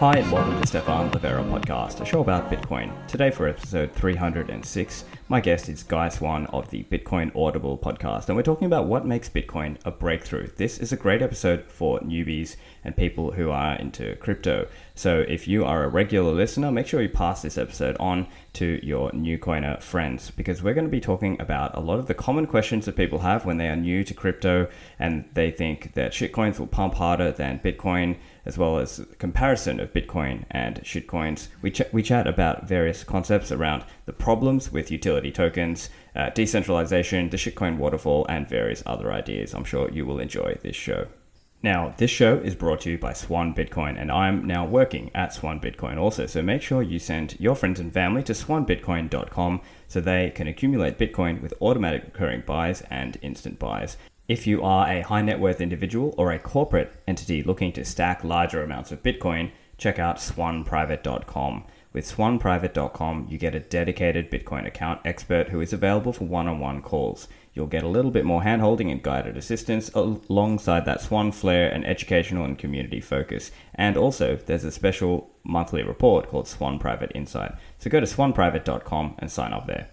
Hi, and welcome to Stefan Livera Podcast, a show about Bitcoin. Today, for episode 306, my guest is Guy Swan of the Bitcoin Audible podcast, and we're talking about what makes Bitcoin a breakthrough. This is a great episode for newbies and people who are into crypto. So, if you are a regular listener, make sure you pass this episode on to your new coiner friends because we're going to be talking about a lot of the common questions that people have when they are new to crypto and they think that shitcoins will pump harder than Bitcoin as well as comparison of Bitcoin and shitcoins. We, ch- we chat about various concepts around the problems with utility tokens, uh, decentralization, the shitcoin waterfall, and various other ideas. I'm sure you will enjoy this show. Now, this show is brought to you by Swan Bitcoin, and I'm now working at Swan Bitcoin also. So make sure you send your friends and family to swanbitcoin.com so they can accumulate Bitcoin with automatic recurring buys and instant buys. If you are a high net worth individual or a corporate entity looking to stack larger amounts of Bitcoin, check out swanprivate.com. With swanprivate.com, you get a dedicated Bitcoin account expert who is available for one on one calls. You'll get a little bit more handholding and guided assistance alongside that swan flair and educational and community focus. And also, there's a special monthly report called Swan Private Insight. So go to swanprivate.com and sign up there.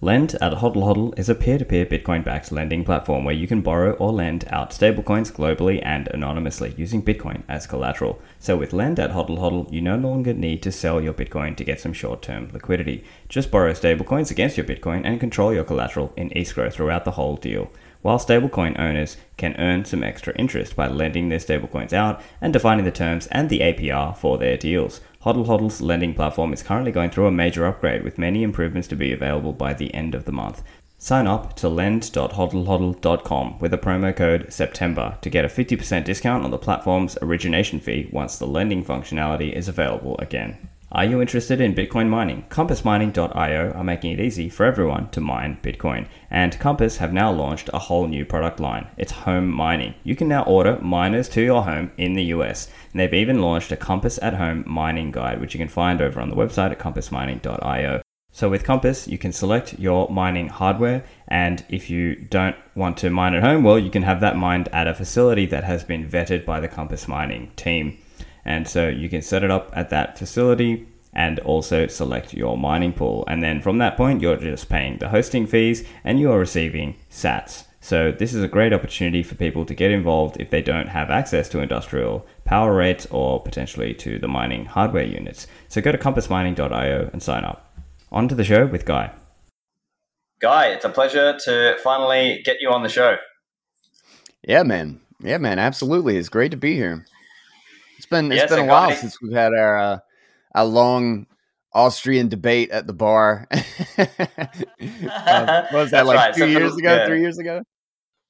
Lend at Hodl Hodl is a peer to peer Bitcoin backed lending platform where you can borrow or lend out stablecoins globally and anonymously using Bitcoin as collateral. So, with Lend at Hodl Hodl, you no longer need to sell your Bitcoin to get some short term liquidity. Just borrow stablecoins against your Bitcoin and control your collateral in escrow throughout the whole deal. While stablecoin owners can earn some extra interest by lending their stablecoins out and defining the terms and the APR for their deals. Hodl Hodl's lending platform is currently going through a major upgrade with many improvements to be available by the end of the month. Sign up to lend.hodlhodl.com with a promo code SEPTEMBER to get a 50% discount on the platform's origination fee once the lending functionality is available again. Are you interested in Bitcoin mining? CompassMining.io are making it easy for everyone to mine Bitcoin. And Compass have now launched a whole new product line. It's home mining. You can now order miners to your home in the US. And they've even launched a Compass at Home mining guide, which you can find over on the website at CompassMining.io. So with Compass, you can select your mining hardware, and if you don't want to mine at home, well, you can have that mined at a facility that has been vetted by the Compass mining team. And so you can set it up at that facility and also select your mining pool. And then from that point, you're just paying the hosting fees and you are receiving sats. So this is a great opportunity for people to get involved if they don't have access to industrial power rates or potentially to the mining hardware units. So go to compassmining.io and sign up. On to the show with Guy. Guy, it's a pleasure to finally get you on the show. Yeah, man. Yeah, man. Absolutely. It's great to be here. It's been it's yes, been a while since we've had our uh, our long Austrian debate at the bar. uh, was that like right. two so years ago? Yeah. Three years ago?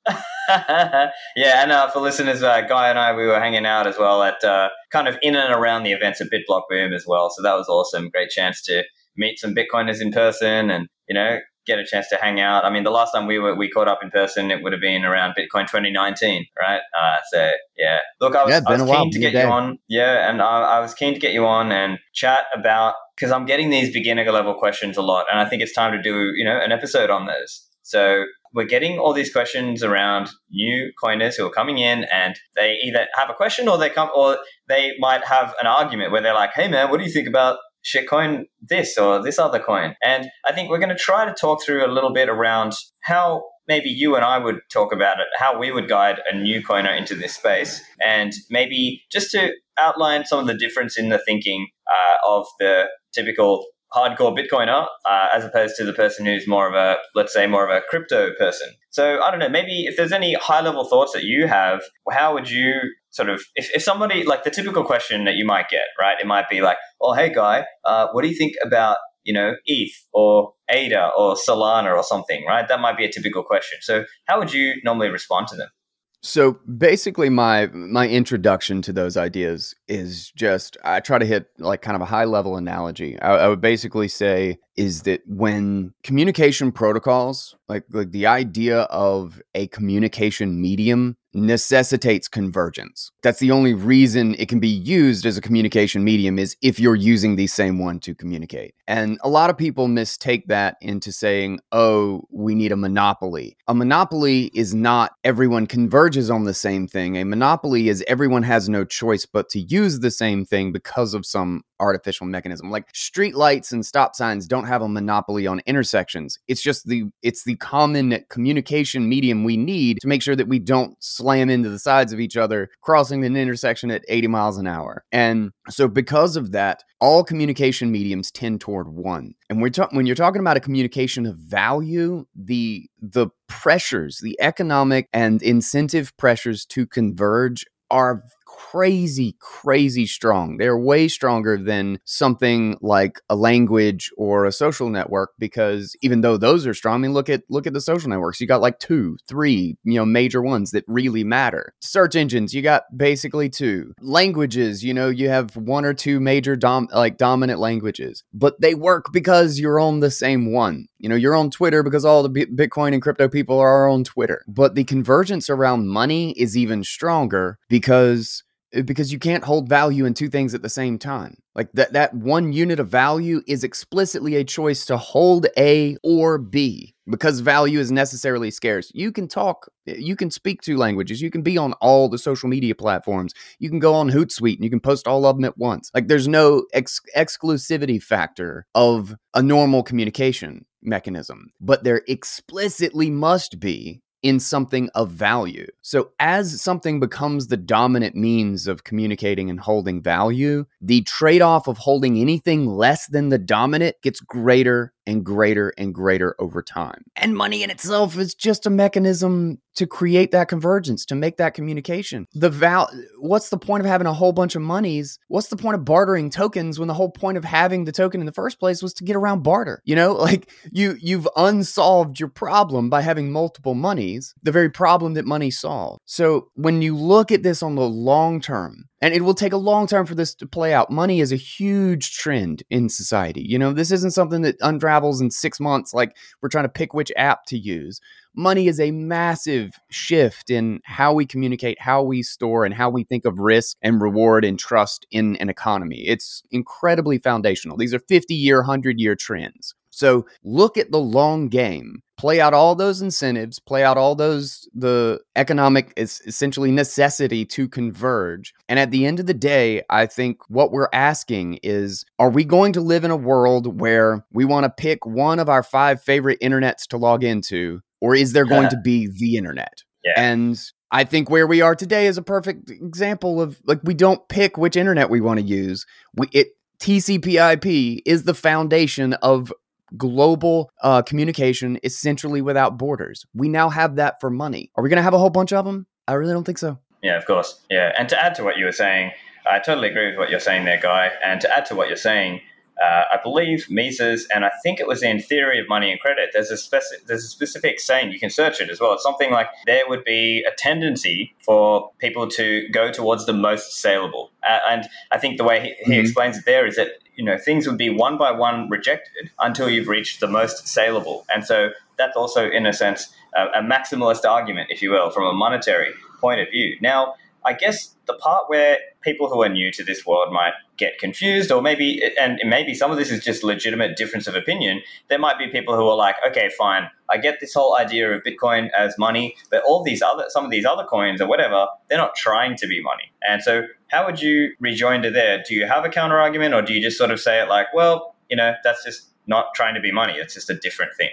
yeah, and uh, for listeners, uh, Guy and I, we were hanging out as well at uh, kind of in and around the events at BitBlock Boom as well. So that was awesome. Great chance to meet some Bitcoiners in person and, you know, get a chance to hang out. I mean, the last time we were we caught up in person, it would have been around Bitcoin 2019, right? Uh, so yeah, look, I was, yeah, I was keen to get you on, yeah, and I, I, was keen to get you on and chat about because I'm getting these beginner level questions a lot, and I think it's time to do you know an episode on those. So we're getting all these questions around new coiners who are coming in and they either have a question or they come or they might have an argument where they're like, "Hey man, what do you think about shitcoin this or this other coin. And I think we're going to try to talk through a little bit around how maybe you and I would talk about it, how we would guide a new coiner into this space, and maybe just to outline some of the difference in the thinking uh, of the typical hardcore Bitcoiner uh, as opposed to the person who's more of a, let's say, more of a crypto person. So I don't know, maybe if there's any high level thoughts that you have, how would you sort of, if, if somebody, like the typical question that you might get, right? It might be like, oh, hey, guy, uh, what do you think about, you know, ETH or ADA or Solana or something, right? That might be a typical question. So how would you normally respond to them? So basically, my my introduction to those ideas is just I try to hit like kind of a high level analogy. I, I would basically say is that when communication protocols, like like the idea of a communication medium necessitates convergence. That's the only reason it can be used as a communication medium is if you're using the same one to communicate. And a lot of people mistake that into saying, "Oh, we need a monopoly." A monopoly is not everyone converges on the same thing. A monopoly is everyone has no choice but to use the same thing because of some artificial mechanism. Like street lights and stop signs don't have a monopoly on intersections. It's just the it's the common communication medium we need to make sure that we don't slam into the sides of each other crossing an intersection at 80 miles an hour. And so because of that, all communication mediums tend toward one. And we're ta- when you're talking about a communication of value, the the pressures, the economic and incentive pressures to converge are crazy, crazy strong. They're way stronger than something like a language or a social network because even though those are strong, I mean, look at look at the social networks. You got like two, three, you know, major ones that really matter. Search engines, you got basically two. Languages, you know, you have one or two major dom like dominant languages, but they work because you're on the same one. You know, you're on Twitter because all the B- Bitcoin and crypto people are on Twitter. But the convergence around money is even stronger because Eh, because you can't hold value in two things at the same time. Like that that one unit of value is explicitly a choice to hold A or B because value is necessarily scarce. You can talk, eh, you can speak two languages, you can be on all the social media platforms. You can go on Hootsuite and you can post all of them at once. Like there's no ex- exclusivity factor of a normal communication mechanism, but there explicitly must be in something of value. So, as something becomes the dominant means of communicating and holding value, the trade off of holding anything less than the dominant gets greater and greater and greater over time. And money in itself is just a mechanism to create that convergence, to make that communication. The val what's the point of having a whole bunch of monies? What's the point of bartering tokens when the whole point of having the token in the first place was to get around barter? You know, like you you've unsolved your problem by having multiple monies, the very problem that money solved. So when you look at this on the long term, and it will take a long time for this to play out. Money is a huge trend in society. You know, this isn't something that unravels in six months like we're trying to pick which app to use. Money is a massive shift in how we communicate, how we store, and how we think of risk and reward and trust in an economy. It's incredibly foundational. These are 50 year, 100 year trends. So look at the long game. Play out all those incentives, play out all those the economic is essentially necessity to converge. And at the end of the day, I think what we're asking is are we going to live in a world where we want to pick one of our five favorite internets to log into or is there going to be the internet? Yeah. And I think where we are today is a perfect example of like we don't pick which internet we want to use. We it TCP/IP is the foundation of global uh, communication essentially without borders. We now have that for money. Are we going to have a whole bunch of them? I really don't think so. Yeah, of course. Yeah. And to add to what you were saying, I totally agree with what you're saying there, Guy. And to add to what you're saying, uh, I believe Mises, and I think it was in Theory of Money and Credit. There's a speci- there's a specific saying you can search it as well. It's something like there would be a tendency for people to go towards the most saleable, uh, and I think the way he, he mm-hmm. explains it there is that you know things would be one by one rejected until you've reached the most saleable, and so that's also in a sense a, a maximalist argument, if you will, from a monetary point of view. Now I guess the part where people who are new to this world might get confused, or maybe, and maybe some of this is just legitimate difference of opinion. There might be people who are like, okay, fine, I get this whole idea of Bitcoin as money, but all these other, some of these other coins or whatever, they're not trying to be money. And so, how would you rejoin to there? Do you have a counter argument, or do you just sort of say it like, well, you know, that's just not trying to be money; it's just a different thing.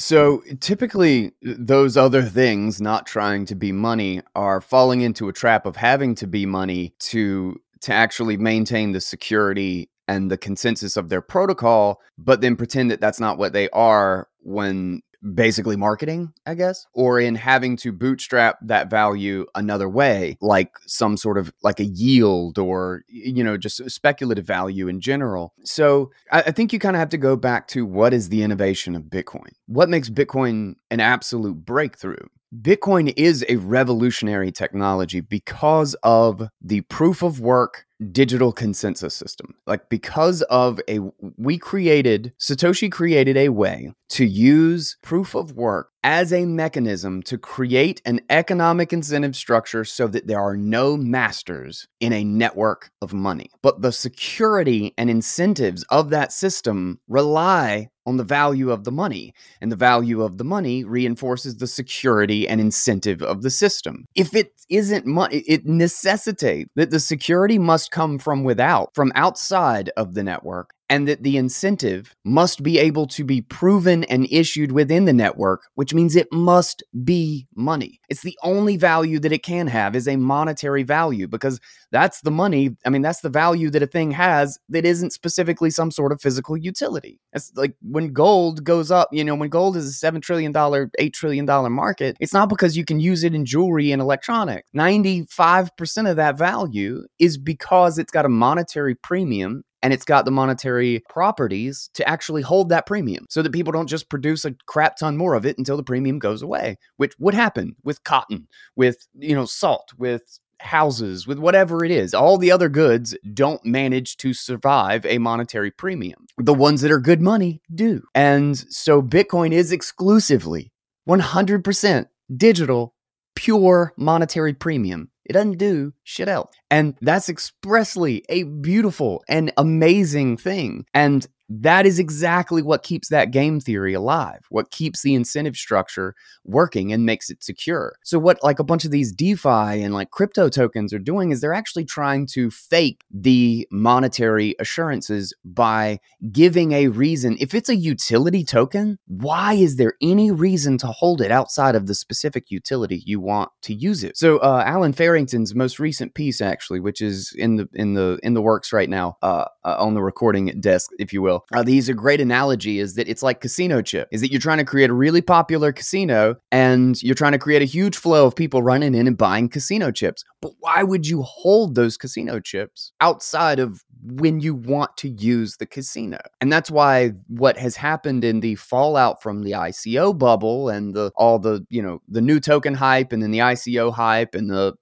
So typically, those other things, not trying to be money, are falling into a trap of having to be money to to actually maintain the security and the consensus of their protocol, but then pretend that that's not what they are when basically marketing, I guess, or in having to bootstrap that value another way, like some sort of like a yield or, you know, just speculative value in general. So I, I think you kind of have to go back to what is the innovation of Bitcoin? What makes Bitcoin an absolute breakthrough? Bitcoin is a revolutionary technology because of the proof of work digital consensus system. Like because of a we created Satoshi created a way to use proof of work as a mechanism to create an economic incentive structure so that there are no masters in a network of money. But the security and incentives of that system rely on the value of the money, and the value of the money reinforces the security and incentive of the system. If it isn't money, it necessitates that the security must come from without, from outside of the network, and that the incentive must be able to be proven and issued within the network, which means it must be money. It's the only value that it can have is a monetary value because that's the money. I mean, that's the value that a thing has that isn't specifically some sort of physical utility. It's like when gold goes up, you know, when gold is a $7 trillion, $8 trillion market, it's not because you can use it in jewelry and electronics. 95% of that value is because it's got a monetary premium and it's got the monetary properties to actually hold that premium so that people don't just produce a crap ton more of it until the premium goes away which would happen with cotton with you know salt with houses with whatever it is. All the other goods don't manage to survive a monetary premium. The ones that are good money do. And so bitcoin is exclusively 100% digital pure monetary premium it doesn't do shit else. And that's expressly a beautiful and amazing thing. And that is exactly what keeps that game theory alive, what keeps the incentive structure working and makes it secure. So, what like a bunch of these DeFi and like crypto tokens are doing is they're actually trying to fake the monetary assurances by giving a reason. If it's a utility token, why is there any reason to hold it outside of the specific utility you want to use it? So, uh, Allen Farrington's most recent piece, actually, which is in the in the in the works right now, uh, uh, on the recording desk, if you will uh, these a great analogy is that it's like casino chip is that you're trying to create a really popular casino and you're trying to create a huge flow of people running in and buying casino chips. But why would you hold those casino chips outside of when you want to use the casino? And that's why what has happened in the fallout from the ICO bubble and the all the you know the new token hype and then the ICO hype and the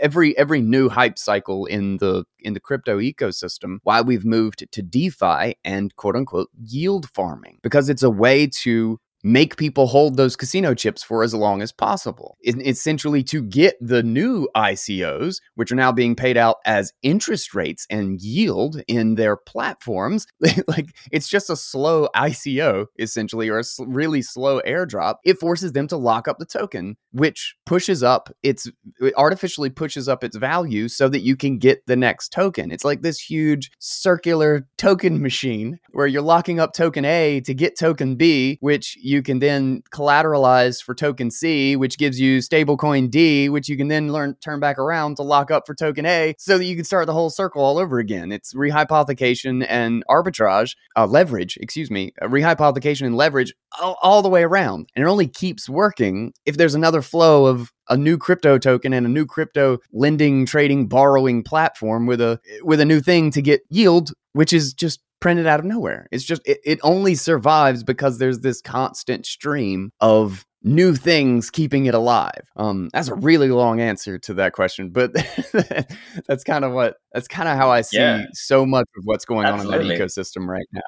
every every new hype cycle in the in the crypto ecosystem why we've moved to DeFi and quote unquote yield farming because it's a way to make people hold those casino chips for as long as possible. essentially, to get the new ICOs, which are now being paid out as interest rates and yield in their platforms, like it's just a slow ICO, essentially, or a really slow airdrop. It forces them to lock up the token, which pushes up its, it artificially pushes up its value so that you can get the next token. It's like this huge circular token machine where you're locking up token A to get token B, which you can then collateralize for token C, which gives you stablecoin D, which you can then learn turn back around to lock up for token A, so that you can start the whole circle all over again. It's rehypothecation and arbitrage, uh, leverage, excuse me, uh, rehypothecation and leverage all, all the way around, and it only keeps working if there's another flow of a new crypto token and a new crypto lending, trading, borrowing platform with a with a new thing to get yield, which is just printed out of nowhere. It's just it, it only survives because there's this constant stream of new things keeping it alive. Um, that's a really long answer to that question, but that's kind of what that's kind of how I see yeah. so much of what's going Absolutely. on in that ecosystem right now.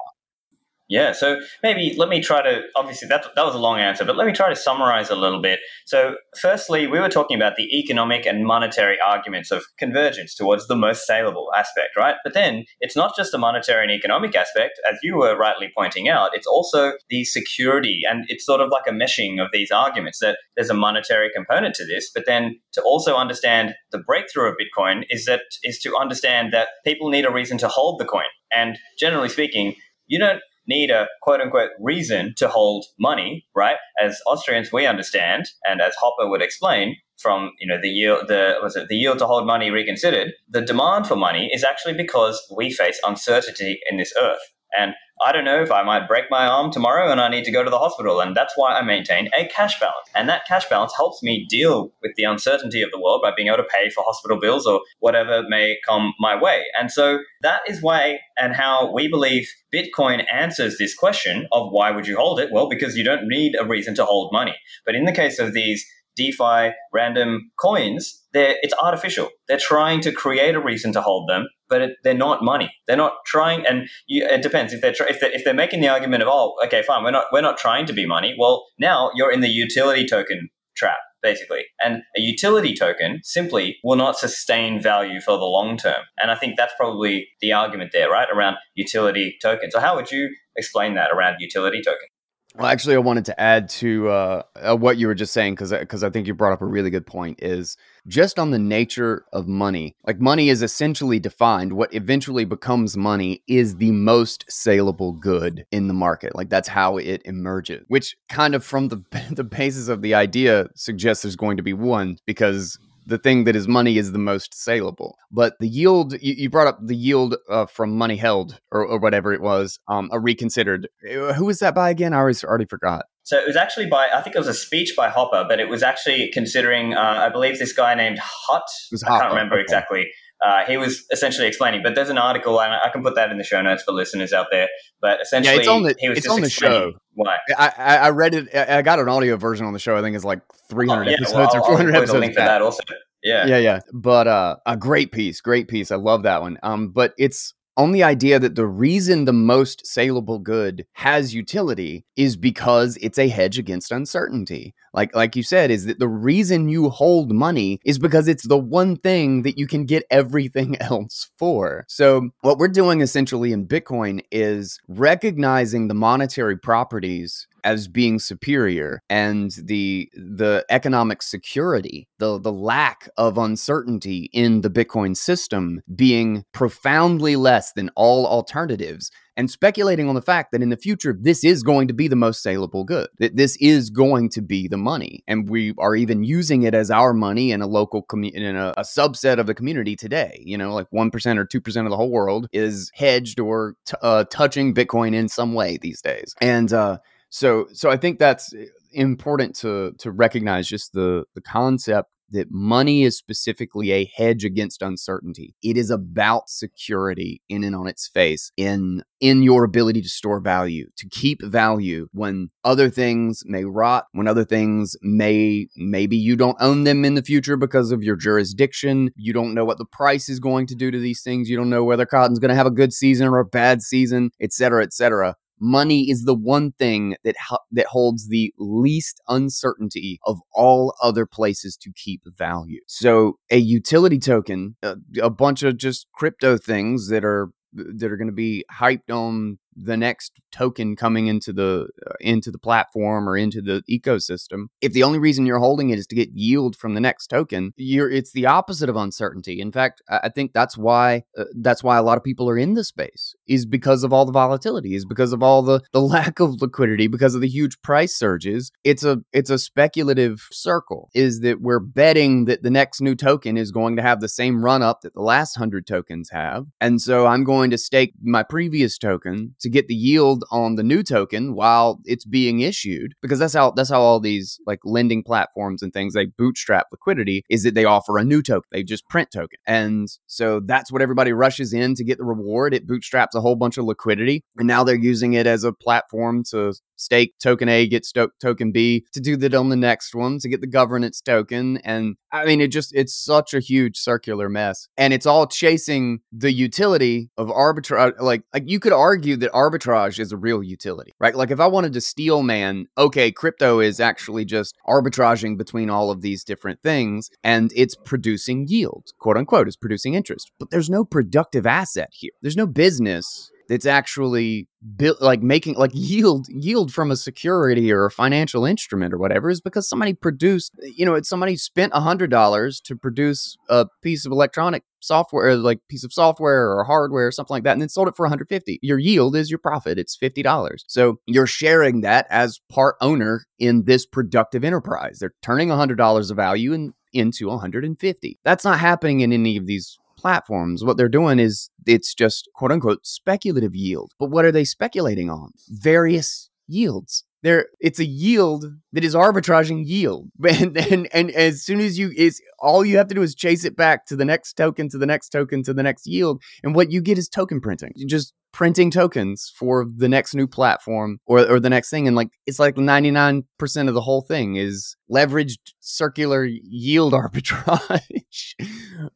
Yeah, so maybe let me try to obviously that that was a long answer, but let me try to summarize a little bit. So, firstly, we were talking about the economic and monetary arguments of convergence towards the most saleable aspect, right? But then it's not just the monetary and economic aspect, as you were rightly pointing out. It's also the security, and it's sort of like a meshing of these arguments. That there's a monetary component to this, but then to also understand the breakthrough of Bitcoin is that is to understand that people need a reason to hold the coin, and generally speaking, you don't need a quote unquote reason to hold money, right? As Austrians, we understand, and as Hoppe would explain from you know the yield the was it the yield to hold money reconsidered, the demand for money is actually because we face uncertainty in this earth. And I don't know if I might break my arm tomorrow and I need to go to the hospital. And that's why I maintain a cash balance. And that cash balance helps me deal with the uncertainty of the world by being able to pay for hospital bills or whatever may come my way. And so that is why and how we believe Bitcoin answers this question of why would you hold it? Well, because you don't need a reason to hold money. But in the case of these DeFi random coins, it's artificial. They're trying to create a reason to hold them, but it, they're not money. They're not trying, and you, it depends if they're, if they're if they're making the argument of oh, okay, fine, we're not we're not trying to be money. Well, now you're in the utility token trap basically. And a utility token simply will not sustain value for the long term. And I think that's probably the argument there, right, around utility tokens. So how would you explain that around utility token? Well, actually, I wanted to add to uh, uh, what you were just saying because because I think you brought up a really good point. Is just on the nature of money. Like money is essentially defined. What eventually becomes money is the most saleable good in the market. Like that's how it emerges. Which kind of from the the basis of the idea suggests there's going to be one because the thing that is money is the most saleable. But the yield, you, you brought up the yield uh, from money held or, or whatever it was, um, a reconsidered. Uh, who was that by again? I always already forgot. So it was actually by, I think it was a speech by Hoppe, but it was actually considering, uh, I believe this guy named Hutt. I can't remember okay. exactly. Uh, he was essentially explaining, but there's an article, and I can put that in the show notes for listeners out there. But essentially, yeah, it's on the, he was it's on the show. Why? I, I read it. I got an audio version on the show. I think it's like 300 oh, yeah, episodes well, or 400 episodes. link for that also. Yeah. Yeah, yeah. But uh a great piece, great piece. I love that one. Um but it's on the idea that the reason the most saleable good has utility is because it's a hedge against uncertainty. Like like you said is that the reason you hold money is because it's the one thing that you can get everything else for. So what we're doing essentially in Bitcoin is recognizing the monetary properties as being superior and the the economic security the the lack of uncertainty in the bitcoin system being profoundly less than all alternatives and speculating on the fact that in the future this is going to be the most saleable good that this is going to be the money. And we are even using it as our money in a local community in a, a, subset of the community today. You know like 1% or 2% of the whole world is hedged or t- uh, touching bitcoin in some way these days. And uh, so so I think that's eh, important to to recognize just the the concept that money is specifically a hedge against uncertainty. It is about security in and on its face in in your ability to store value, to keep value when other things may rot, when other things may maybe you don't own them in the future because of your jurisdiction, you don't know what the price is going to do to these things, you don't know whether cotton's going to have a good season or a bad season, et cetera, et cetera money is the one thing that that holds the least uncertainty of all other places to keep value. So a utility token, a, a bunch of just crypto things that are that are going to be hyped on the next token coming into the uh, into the platform or into the ecosystem. If the only reason you're holding it is to get yield from the next token you're it's the opposite of uncertainty. In fact i think that's why uh, that's why a lot of people are in the space is because of all the volatility is because of all the the lack of liquidity because of the huge price surges. It's a it's a speculative circle is that we're betting that the next new token is going to have the same run up that the last 100 tokens have. And so i'm going to stake my previous token to get the yield on the new token while it's being issued because that's how that's how all these like lending platforms and things they bootstrap liquidity is that they offer a new token. They just print token. And so that's what everybody rushes in to get the reward. It bootstraps a whole bunch of liquidity and now they're using it as a platform to stake token A, get sto- token B, to do that on the next one, to get the governance token. And I mean, it just, it's such a huge circular mess. And it's all chasing the utility of arbitrage. Uh, like, like you could argue that arbitrage is a real utility, right? Like if I wanted to steal man, okay, crypto is actually just arbitraging between all of these different things and it's producing yield, quote unquote, is producing interest. But there's no productive asset here. There's no business that's actually built like making like yield yield from a security or a financial instrument or whatever is because somebody produced you know it's somebody spent a hundred dollars to produce a piece of electronic software uh, like piece of software or hardware or something like that and then sold it for 150 your yield is your profit. It's $50 so you're sharing that as part owner in this productive enterprise. They're turning $100 of value in, into 150 that's not happening in any of these platforms. What they're doing is it's just quote unquote speculative yield. But what are they speculating on? Various yields there it's a yield that is arbitraging yield. And, and and as soon as you is all you have to do is chase it back to the next token to the next token to the next yield. And what you get is token printing. You just printing tokens for the next new platform or, or the next thing. And like it's like 99% of the whole thing is leveraged circular yield arbitrage.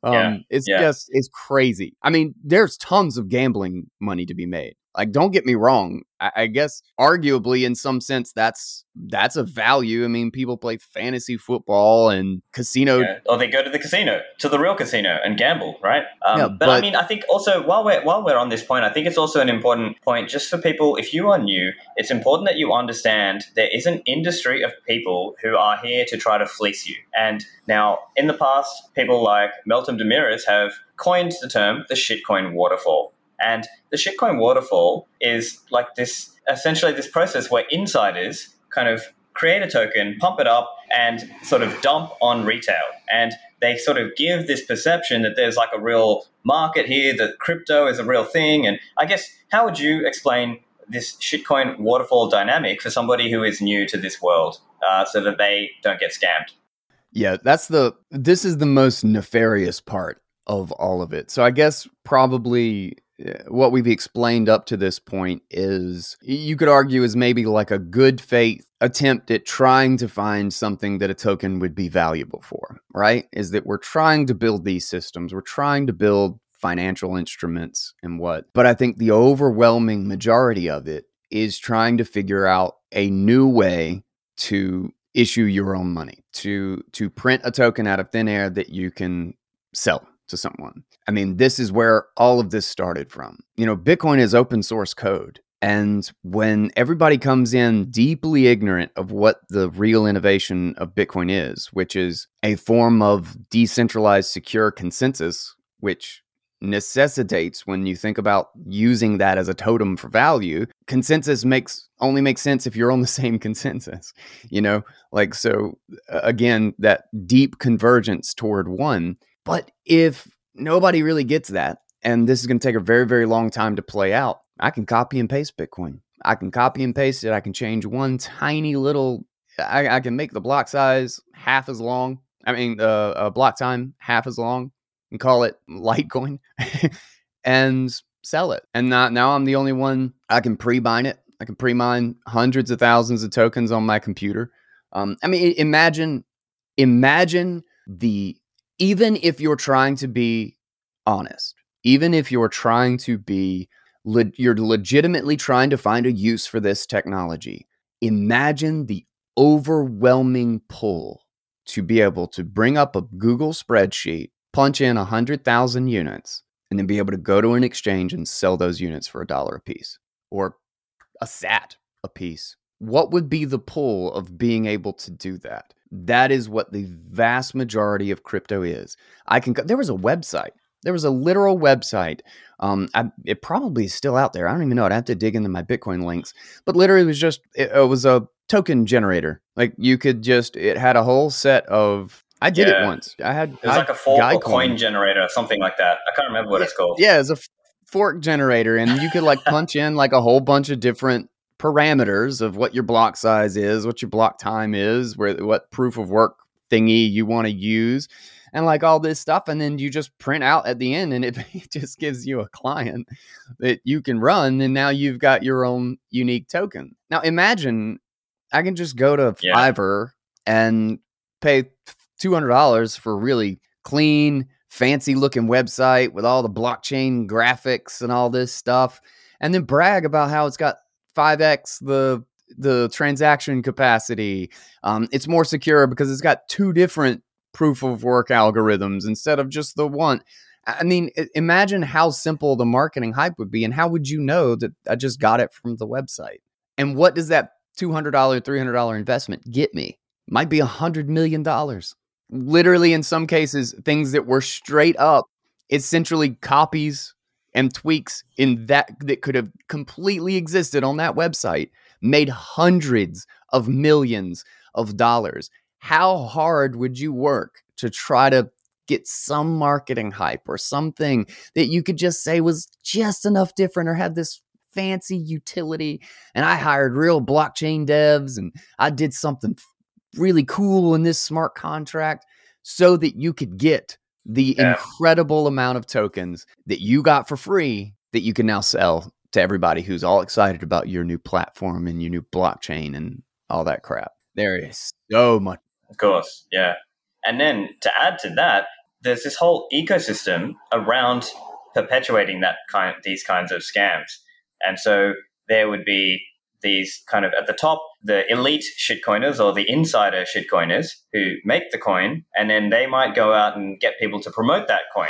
Um Yeah, it's yeah. just it's crazy. I mean there's tons of gambling money to be made like don't get me wrong I, I guess arguably in some sense that's that's a value i mean people play fantasy football and casino Yeah. Or they go to the casino, to the real casino, and gamble, right? Um, Yeah, but, I mean, I think also while we're while we're on this point, I think it's also an important point just for people. If you are new, it's important that you understand there is an industry of people who are here to try to fleece you. And now, in the past, people like Meltem Demirors have coined the term the shitcoin waterfall. And the shitcoin waterfall is like this essentially this process where insiders kind of create a token, pump it up, and sort of dump on retail. And they sort of give this perception that there's like a real market here, that crypto is a real thing. And I guess, how would you explain this shitcoin waterfall dynamic for somebody who is new to this world uh, so that they don't get scammed? Yeah, that's the this is the most nefarious part of all of it. So I guess probably what we've explained up to this point is you could argue is maybe like a good faith attempt at trying to find something that a token would be valuable for, right? Is that we're trying to build these systems, we're trying to build financial instruments and what. But I think the overwhelming majority of it is trying to figure out a new way to issue your own money to to print a token out of thin air that you can sell to someone. I mean, this is where all of this started from. You know, Bitcoin is open source code. And when everybody comes in deeply ignorant of what the real innovation of Bitcoin is, which is a form of decentralized secure consensus, which necessitates when you think about using that as a totem for value consensus makes only makes sense if you're on the same consensus you know like so again that deep convergence toward one but if nobody really gets that and this is going to take a very very long time to play out i can copy and paste bitcoin i can copy and paste it i can change one tiny little i, I can make the block size half as long i mean uh, uh block time half as long and call it Litecoin and sell it. And now, now I'm the only one. I can pre-mine it. I can pre-mine hundreds of thousands of tokens on my computer. Um, I mean, imagine, imagine the even if you're trying to be honest, even if you're trying to be, le- you're legitimately trying to find a use for this technology. Imagine the overwhelming pull to be able to bring up a Google spreadsheet punch in 100,000 units and then be able to go to an exchange and sell those units for a dollar a piece or a sat a piece. What would be the pull of being able to do that? That is what the vast majority of crypto is. I can. There was a website. There was a literal website. Um, I, it probably is still out there. I don't even know. I'd have to dig into my Bitcoin links. But literally, it was just it, it was a token generator. Like you could just. It had a whole set of. I did it once. I had. It was I- like a Guy coin coin. generator or something like that. I can't remember what it's called. Yeah, it's a fork generator, and you could like punch in like a whole bunch of different parameters of what your block size is, what your block time is, where what proof of work thingy you want to use, and like all this stuff, and then you just print out at the end, and it just gives you a client that you can run, and now you've got your own unique token. Now imagine I can just go to Yeah. Fiverr and pay two hundred dollars for a really clean, fancy looking website with all the blockchain graphics and all this stuff, and then brag about how it's got five x the the transaction capacity. Um, it's more secure because it's got two different proof of work algorithms instead of just the one. I mean, imagine how simple the marketing hype would be, and how would you know that I just got it from the website? And what does that two hundred dollar, three hundred dollar investment get me? Might be a hundred million dollars. Literally, in some cases, things that were straight up essentially copies and tweaks in that that could have completely existed on that website made hundreds of millions of dollars. How hard would you work to try to get some marketing hype or something that you could just say was just enough different or had this fancy utility and I hired real blockchain devs and I did something really cool in this smart contract so that you could get the yeah. incredible amount of tokens that you got for free that you can now sell to everybody who's all excited about your new platform and your new blockchain and all that crap. There is so much. Of course, yeah. And then to add to that, there's this whole ecosystem around perpetuating that kind these kinds of scams. And so there would be these kind of at the top, the elite shitcoiners or the insider shitcoiners who make the coin, and then they might go out and get people to promote that coin.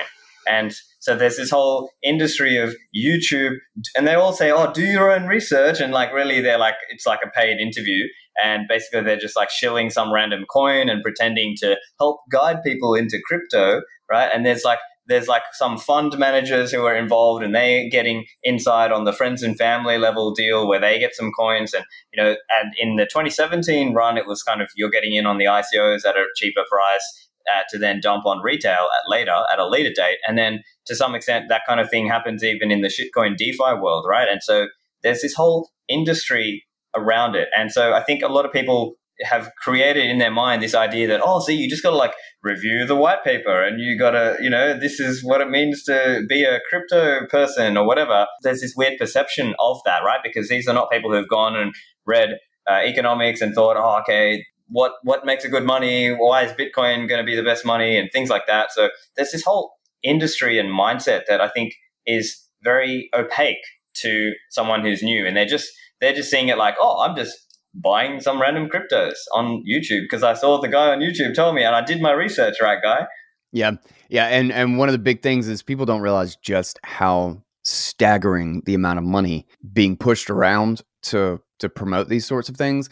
And so there's this whole industry of YouTube, and they all say, "Oh, do your own research," and like really, they're like it's like a paid interview, and basically they're just like shilling some random coin and pretending to help guide people into crypto, right? And there's like there's like some fund managers who are involved and they're getting inside on the friends and family level deal where they get some coins and you know and in the 2017 run it was kind of you're getting in on the ICOs at a cheaper price uh, to then dump on retail at later at a later date. And then to some extent, that kind of thing happens even in the shitcoin DeFi world, right? And so there's this whole industry around it. And so I think a lot of people have created in their mind this idea that oh see you just got to like review the white paper and you got to you know this is what it means to be a crypto person or whatever. There's this weird perception of that right? Because these are not people who have gone and read uh, economics and thought oh okay what what makes a good money? Why is bitcoin going to be the best money? And things like that. So there's this whole industry and mindset that i think is very opaque to someone who's new. And they're just they're just seeing it like oh i'm just buying some random cryptos on youtube because i saw the guy on youtube tell me and i did my research right guy yeah yeah and and one of the big things is people don't realize just how staggering the amount of money being pushed around to to promote these sorts of things.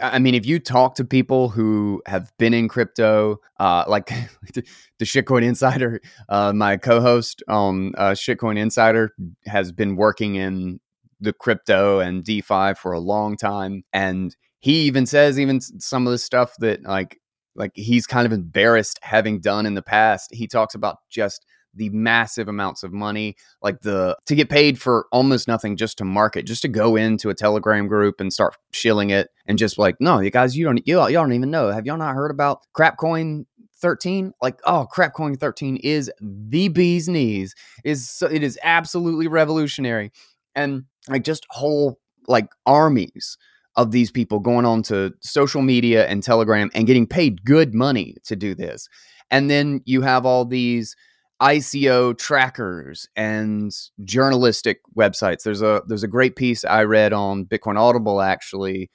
I mean, if you talk to people who have been in crypto, uh, like the, Shitcoin Insider, uh, my co-host on uh, Shitcoin Insider has been working in the crypto and DeFi for a long time, and he even says even some of the stuff that like like he's kind of embarrassed having done in the past. He talks about just the massive amounts of money, like the to get paid for almost nothing just to market, just to go into a Telegram group and start shilling it, and just like, no, you guys, you don't, you y'all don't even know. Have y'all not heard about Crapcoin 13 like oh crapcoin 13 is the bee's knees is so, it is absolutely revolutionary and like just whole like armies of these people going on to social media and telegram and getting paid good money to do this and then you have all these ICO trackers and journalistic websites. There's a there's a great piece I read on Bitcoin Audible actually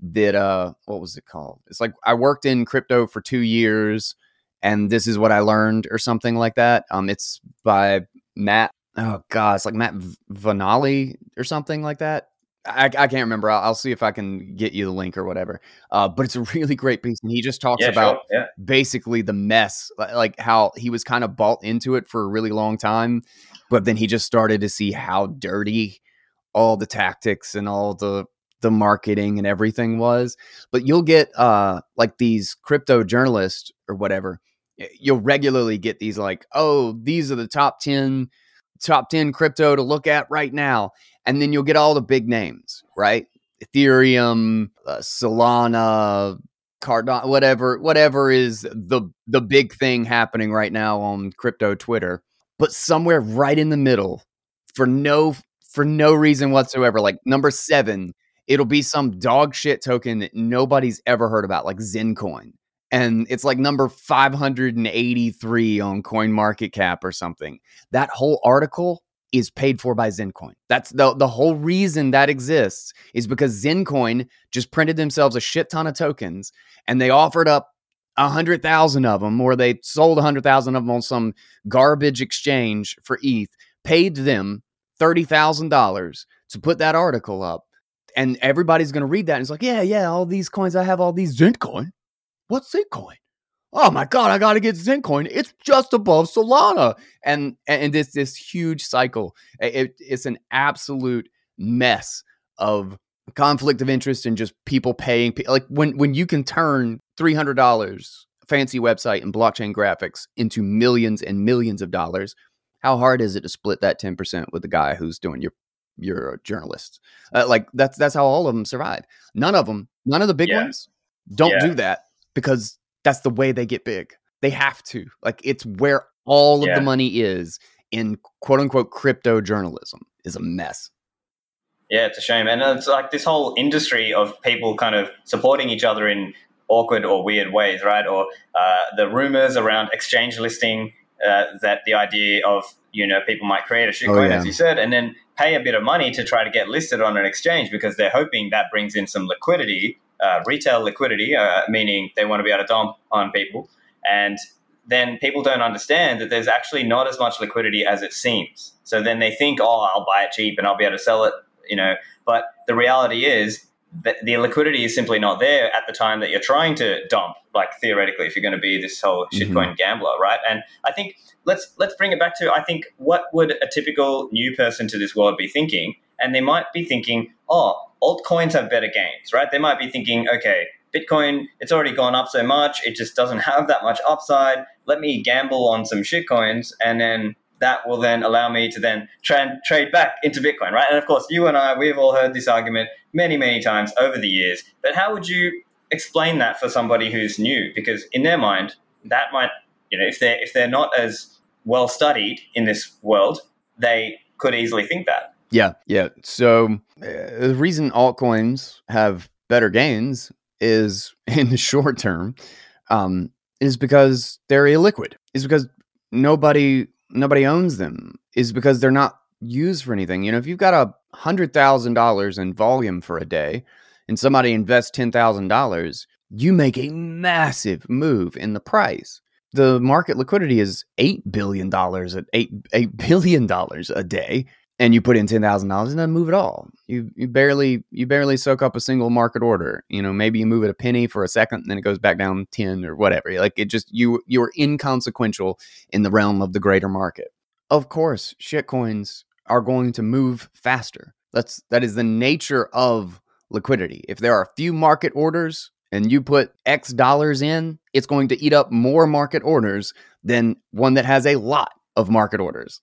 that uh what was it called? It's like I worked in crypto for 2 years and this is what I learned or something like that. Um it's by Matt oh god, it's like Matt Vanali or something like that. I, I can't remember. I'll, I'll, see if I can get you the link or whatever. Uh, but it's a really great piece, and he just talks yeah, about sure. yeah. basically the mess, like how he was kind of bought into it for a really long time, but then he just started to see how dirty all the tactics and all the the marketing and everything was. But you'll get uh, like these crypto journalists or whatever. You'll regularly get these like, oh, these are the top ten top 10 crypto to look at right now and then you'll get all the big names, right? Ethereum, uh, Solana, Cardano, whatever, whatever is the the big thing happening right now on crypto Twitter. But somewhere right in the middle, for no for no reason whatsoever, like number seven, it'll be some dog shit token that nobody's ever heard about, like Zencoin. And it's like number 583 on Coin Market Cap or something. That whole article is paid for by Zencoin. That's the the whole reason that exists is because Zencoin just printed themselves a shit ton of tokens and they offered up a hundred thousand of them, or they sold a hundred thousand of them on some garbage exchange for ETH, paid them thirty thousand dollars to put that article up, and everybody's going to read that and it's like, yeah, yeah, all these coins, I have all these Zencoin. What's Zencoin? oh my god, I got to get Zencoin. It's just above Solana, and and this this huge cycle. It, it's an absolute mess of conflict of interest and just people paying. Like when when you can turn three hundred dollars fancy website and blockchain graphics into millions and millions of dollars. How hard is it to split that 10% with the guy who's doing your you're journalists. Uh, like that's that's how all of them survive. None of them, none of the big Yeah. ones, don't Yeah. do that because that's the way they get big. They have to. Like it's where all of Yeah. the money is in quote unquote crypto journalism is a mess. Yeah, it's a shame. And it's like this whole industry of people kind of supporting each other in awkward or weird ways, right? Or uh, the rumors around exchange listing uh, that the idea of, you know, people might create a shitcoin, yeah. as you said, and then pay a bit of money to try to get listed on an exchange because they're hoping that brings in some liquidity, uh, retail liquidity, uh, meaning they want to be able to dump on people. And then people don't understand that there's actually not as much liquidity as it seems. So then they think, oh, I'll buy it cheap and I'll be able to sell it, you know. But the reality is that the liquidity is simply not there at the time that you're trying to dump. Like theoretically, if you're going to be this whole shitcoin gambler, right? And I think let's let's bring it back to I think what would a typical new person to this world be thinking? And they might be thinking, oh, altcoins have better gains, right? They might be thinking, okay, Bitcoin, it's already gone up so much, it just doesn't have that much upside. Let me gamble on some shitcoins, and then that will then allow me to then tra- trade back into Bitcoin, right? And of course, you and I, we've all heard this argument many, many times over the years. But how would you explain that for somebody who's new? Because in their mind, that might, you know, if they're if they're not as well studied in this world, they could easily think that. Yeah, yeah. So uh, the reason altcoins have better gains is in the short term um, is because they're illiquid. Is because nobody nobody owns them. Is because they're not used for anything. You know, if you've got a hundred thousand dollars in volume for a day, and somebody invests ten thousand dollars, you make a massive move in the price. The market liquidity is eight billion dollars at eight eight billion dollars a day and you put in ten thousand dollars and then move at all. You you barely you barely soak up a single market order. You know, maybe you move it a penny for a second, and then it goes back down ten or whatever. Like it just you you're inconsequential in the realm of the greater market. Of course, shitcoins are going to move faster. That's that is the nature of liquidity. If there are a few market orders and you put X dollars in, it's going to eat up more market orders than one that has a lot of market orders.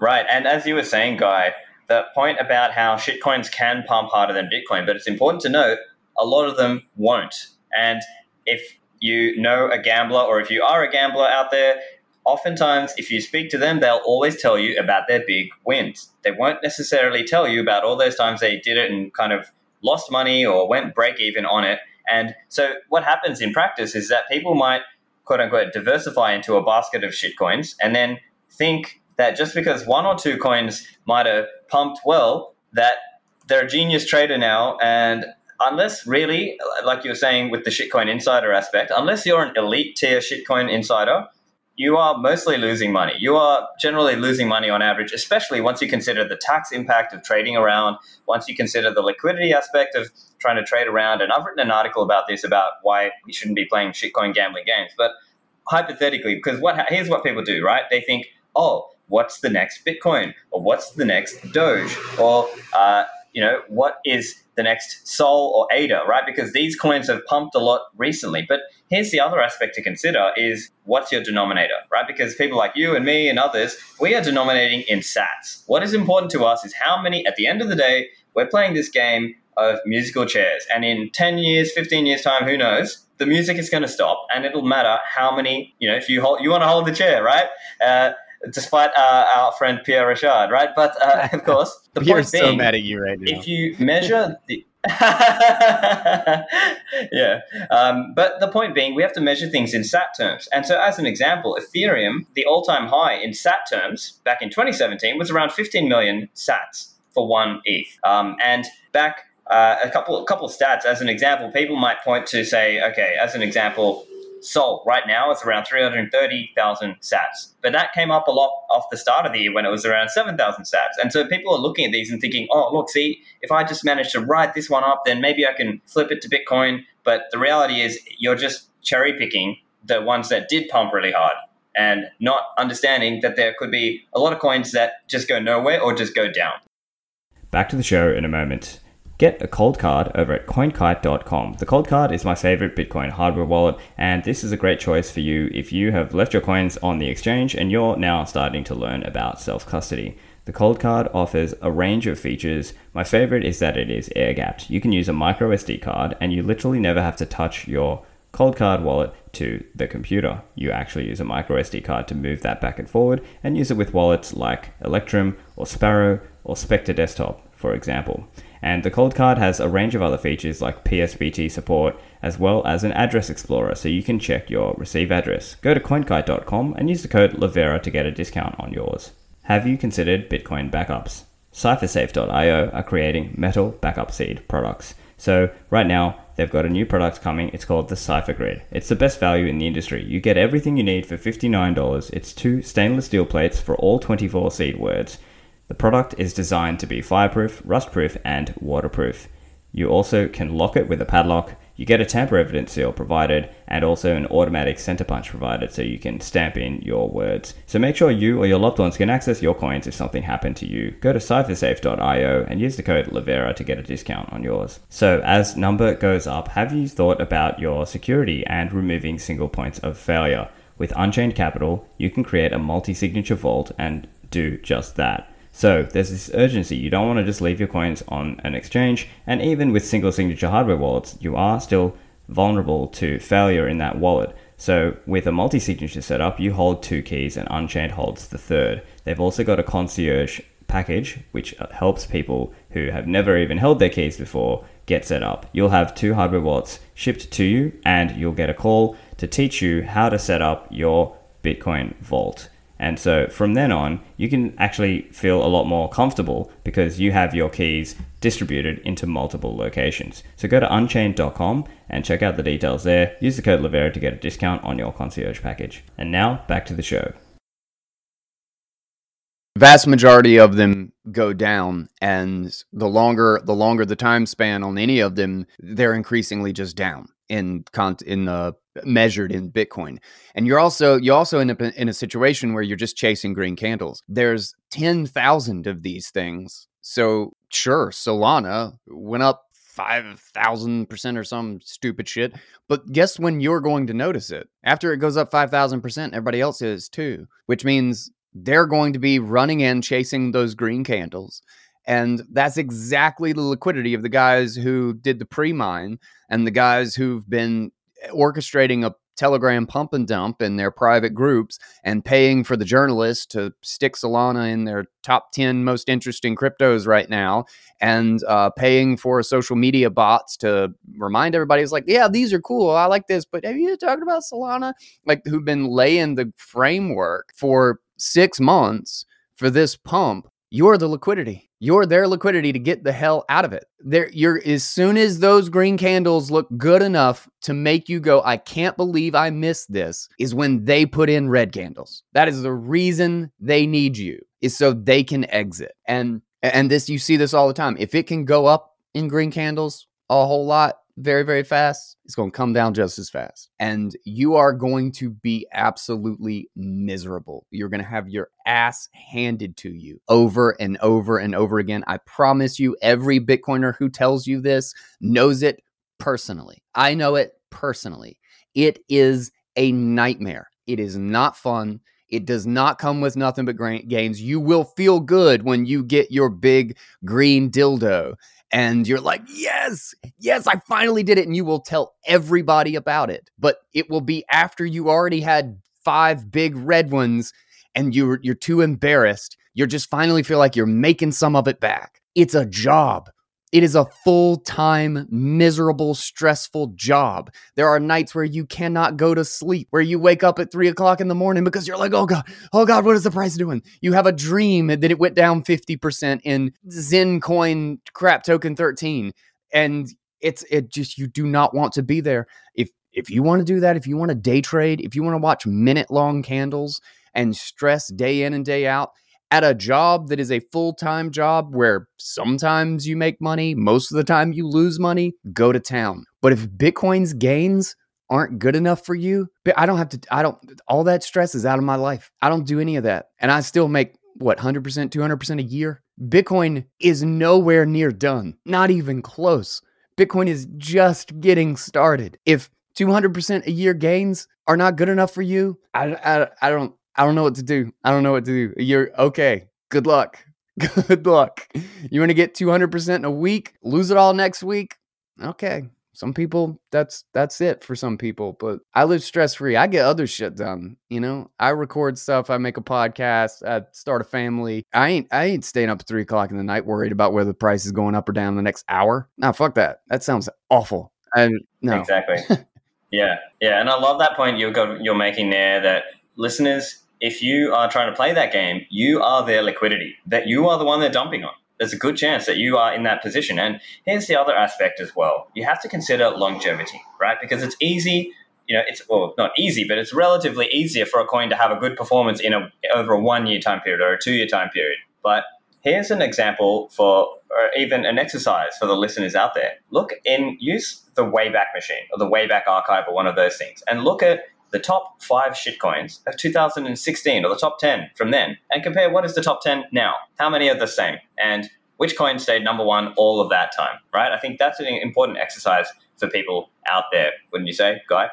Right. And as you were saying, Guy, the point about how shitcoins can pump harder than Bitcoin, but it's important to note a lot of them won't. And if you know a gambler or if you are a gambler out there, oftentimes if you speak to them, they'll always tell you about their big wins. They won't necessarily tell you about all those times they did it and kind of lost money or went break even on it. And so what happens in practice is that people might quote unquote diversify into a basket of shitcoins and then think that just because one or two coins might have pumped well, that they're a genius trader now. And unless really, like you were saying with the shitcoin insider aspect, unless you're an elite tier shitcoin insider, you are mostly losing money. You are generally losing money on average, especially once you consider the tax impact of trading around, once you consider the liquidity aspect of trying to trade around. And I've written an article about this about why you shouldn't be playing shitcoin gambling games. But hypothetically, because what here's what people do, right? They think, oh, what's the next Bitcoin, or what's the next Doge, or uh, you know, what is the next Sol or ADA, right? Because these coins have pumped a lot recently. But here's the other aspect to consider is what's your denominator, right? Because people like you and me and others, we are denominating in sats. What is important to us is how many, at the end of the day, we're playing this game of musical chairs. And in 10 years, 15 years time, who knows? The music is going to stop and it'll matter how many, you know, if you hold, you want to hold the chair, right? Uh, despite uh, our friend Pierre Rochard, right? But uh, of course, the You're point so being, mad at you right now. if you measure the yeah um, but the point being we have to measure things in sat terms and so as an example ethereum the all-time high in sat terms back in 2017 was around 15 million sats for one eth um, and back uh, a couple a couple of stats as an example people might point to say okay as an example Sol right now is around 330,000 sats. But that came up a lot off the start of the year when it was around 7,000 sats. And so people are looking at these and thinking, oh, look, see, if I just manage to write this one up, then maybe I can flip it to Bitcoin. But the reality is you're just cherry picking the ones that did pump really hard and not understanding that there could be a lot of coins that just go nowhere or just go down. Back to the show in a moment. Get a Coldcard over at coinkite.com. The Coldcard is my favorite Bitcoin hardware wallet, and this is a great choice for you if you have left your coins on the exchange and you're now starting to learn about self custody. The Coldcard offers a range of features. My favorite is that it is air gapped. You can use a micro SD card and you literally never have to touch your Coldcard wallet to the computer. You actually use a micro SD card to move that back and forward and use it with wallets like Electrum or Sparrow or Specter Desktop, for example. And the Coldcard has a range of other features like PSBT support as well as an address explorer so you can check your receive address. Go to coinkite.com and use the code Livera to get a discount on yours. Have you considered Bitcoin backups? Cyphersafe.io are creating metal backup seed products. So, right now, they've got a new product coming. It's called the Cypher Grid. It's the best value in the industry. You get everything you need for $59. It's two stainless steel plates for all 24 seed words. The product is designed to be fireproof, rustproof, and waterproof. You also can lock it with a padlock. You get a tamper evidence seal provided and also an automatic center punch provided so you can stamp in your words. So make sure you or your loved ones can access your coins if something happened to you. Go to cyphersafe.io and use the code Livera to get a discount on yours. So as number goes up, have you thought about your security and removing single points of failure? With Unchained Capital, you can create a multi-signature vault and do just that. So there's this urgency. You don't want to just leave your coins on an exchange. And even with single signature hardware wallets, you are still vulnerable to failure in that wallet. So with a multi-signature setup, you hold two keys and Unchained holds the third. They've also got a concierge package, which uh, helps people who have never even held their keys before get set up. You'll have two hardware wallets shipped to you, and you'll get a call to teach you how to set up your Bitcoin vault. And so from then on, you can actually feel a lot more comfortable because you have your keys distributed into multiple locations. So go to unchained.com and check out the details there. Use the code Livera to get a discount on your concierge package. And now back to the show. Vast majority of them go down and the longer the longer the time span on any of them, they're increasingly just down in con- in the measured in Bitcoin. And you're also you also end up in a situation where you're just chasing green candles. There's 10,000 of these things. So sure, Solana went up 5,000% or some stupid shit. But guess when you're going to notice it? After it goes up 5,000%, everybody else is too, which means they're going to be running in chasing those green candles. And that's exactly the liquidity of the guys who did the pre mine and the guys who've been orchestrating a Telegram pump and dump in their private groups and paying for the journalists to stick Solana in their top 10 most interesting cryptos right now and uh, paying for social media bots to remind everybody it's like, yeah, these are cool. I like this. But have you talked about Solana? Like, who've been laying the framework for six months for this pump. You're the liquidity you're their liquidity to get the hell out of it. There, you're as soon as those green candles look good enough to make you go, I can't believe I missed this, is when they put in red candles. That is the reason they need you, is so they can exit. And and this you see this all the time. If it can go up in green candles a whole lot, very, very fast, it's going to come down just as fast. And you are going to be absolutely miserable. You're going to have your ass handed to you over and over and over again. I promise you, every Bitcoiner who tells you this knows it personally. I know it personally. It is a nightmare. It is not fun. It does not come with nothing but gains. You will feel good when you get your big green dildo and you're like, yes, yes, I finally did it. And you will tell everybody about it. But it will be after you already had five big red ones and you're you're too embarrassed. You just finally feel like you're making some of it back. It's a job. It is a full time, miserable, stressful job. There are nights where you cannot go to sleep, where you wake up at three o'clock in the morning because you're like, oh God, oh God, what is the price doing? You have a dream that it went down 50% in Zencoin crap token 13. And it's it just you do not want to be there. If if you want to do that, if you want to day trade, if you want to watch minute long candles and stress day in and day out, at a job that is a full time job where sometimes you make money, most of the time you lose money, go to town. But if Bitcoin's gains aren't good enough for you, I don't have to, I don't, all that stress is out of my life. I don't do any of that. And I still make what, 100%, 200% a year? Bitcoin is nowhere near done, not even close. Bitcoin is just getting started. If 200% a year gains are not good enough for you, I, I, I don't I don't know what to do. I don't know what to do. You're okay. Good luck. Good luck. You want to get 200% in a week, lose it all next week? Okay. Some people that's that's it for some people, but I live stress free. I get other shit done, you know. I record stuff, I make a podcast, I start a family. I ain't I ain't staying up at three o'clock in the night worried about whether the price is going up or down the next hour. Nah, fuck that. That sounds awful. And no. Exactly. yeah. Yeah. And I love that point you're you're making there that listeners if you are trying to play that game, you are their liquidity, that you are the one they're dumping on. There's a good chance that you are in that position. And here's the other aspect as well. You have to consider longevity, right? Because it's easy, you know, it's well, not easy, but it's relatively easier for a coin to have a good performance in a over a one year time period or a two year time period. But here's an example for or even an exercise for the listeners out there. Look in use the Wayback Machine or the Wayback Archive or one of those things, and look at the top five shitcoins of 2016 or the top 10 from then and compare what is the top 10 now. How many are the same? And which coin stayed number one all of that time, right? I think that's an important exercise for people out there, wouldn't you say, Guy?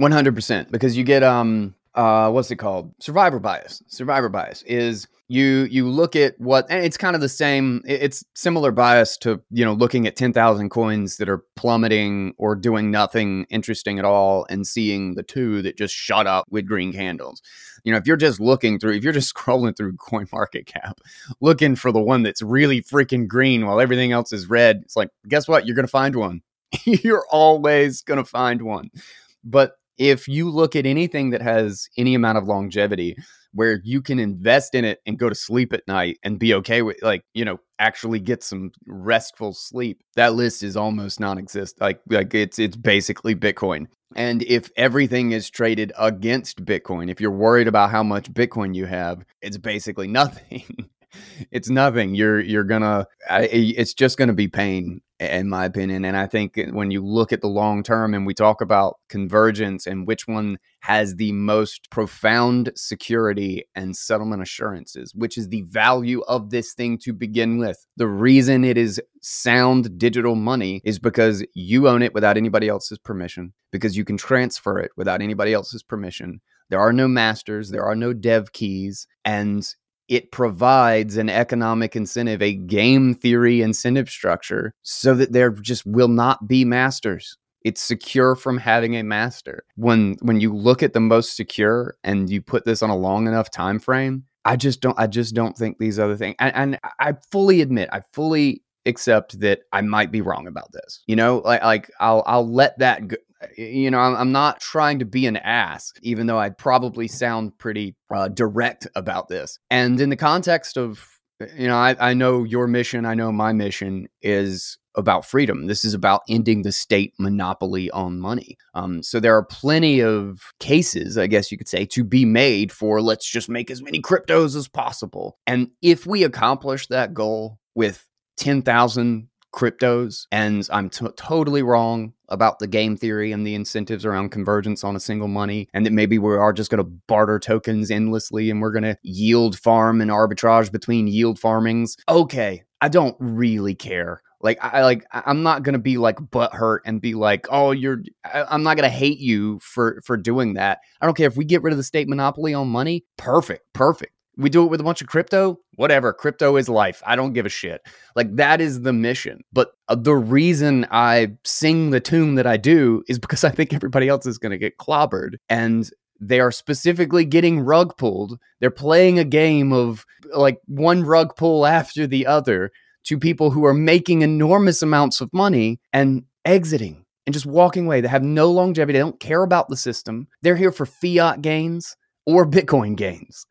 100% because you get um uh what's it called? Survivor bias. Survivor bias is you you look at what and it's kind of the same it's similar bias to you know looking at 10,000 coins that are plummeting or doing nothing interesting at all and seeing the two that just shut up with green candles. You know if you're just looking through if you're just scrolling through coin market cap looking for the one that's really freaking green while everything else is red it's like guess what? You're to find one. You're always to find one. But if you look at anything that has any amount of longevity where you can invest in it and go to sleep at night and be okay with like you know actually get some restful sleep that list is almost non-existent like like it's it's basically bitcoin. And if everything is traded against bitcoin if you're worried about how much bitcoin you have it's basically nothing. It's nothing. You're you're gonna it's just gonna be pain in my opinion. And I think when you look at the long term and we talk about convergence and which one has the most profound security and settlement assurances, which is the value of this thing to begin with. The reason it is sound digital money is because you own it without anybody else's permission, because you can transfer it without anybody else's permission. There are no masters, there are no dev keys, and it provides an economic incentive, a game theory incentive structure, so that there just will not be masters. It's secure from having a master. When when you look at the most secure and you put this on a long enough time frame, I just don't I just don't think these other things and, and I fully admit, I fully accept that I might be wrong about this. You know, like like I'll I'll let that go, you know, I'm, not trying to be an ass, even though I probably sound pretty uh, direct about this. And in the context of, you know, I, I know your mission, I know my mission is about freedom. This is about ending the state monopoly on money. Um, so there are plenty of cases, I guess you could say, to be made for let's just make as many cryptos as possible. And if we accomplish that goal with 10,000 cryptos and I'm t- totally wrong about the game theory and the incentives around convergence on a single money and that maybe we are just going to barter tokens endlessly and we're going to yield farm and arbitrage between yield farmings okay i don't really care like I like I'm not gonna be like butthurt and be like, oh, you're. I'm not gonna hate you for for doing that. I don't care if we get rid of the state monopoly on money. Perfect, perfect we do it with a bunch of crypto whatever crypto is life i don't give a shit. Like that is the mission but uh, the reason i sing the tune that i do is because i think everybody else is going to get clobbered and they are specifically getting rug pulled. They're playing a game of like one rug pull after the other to people who are making enormous amounts of money and exiting and just walking away. They have no longevity. They don't care about the system. They're here for fiat gains or bitcoin gains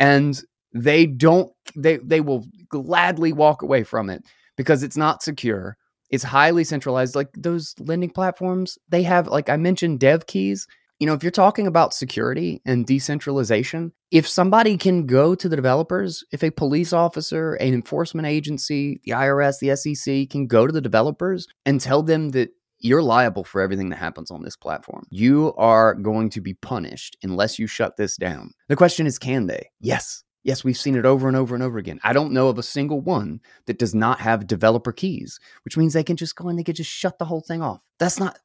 and they don't they they will gladly walk away from it because it's not secure it's highly centralized like those lending platforms they have like i mentioned dev keys. You know if you're talking about security and decentralization if somebody can go to the developers if a police officer an enforcement agency the irs the sec can go to the developers and tell them that you're liable for everything that happens on this platform. You are going to be punished unless you shut this down. The question is can they? Yes. Yes, we've seen it over and over and over again. I don't know of a single one that does not have developer keys, which means they can just go and they can just shut the whole thing off. That's not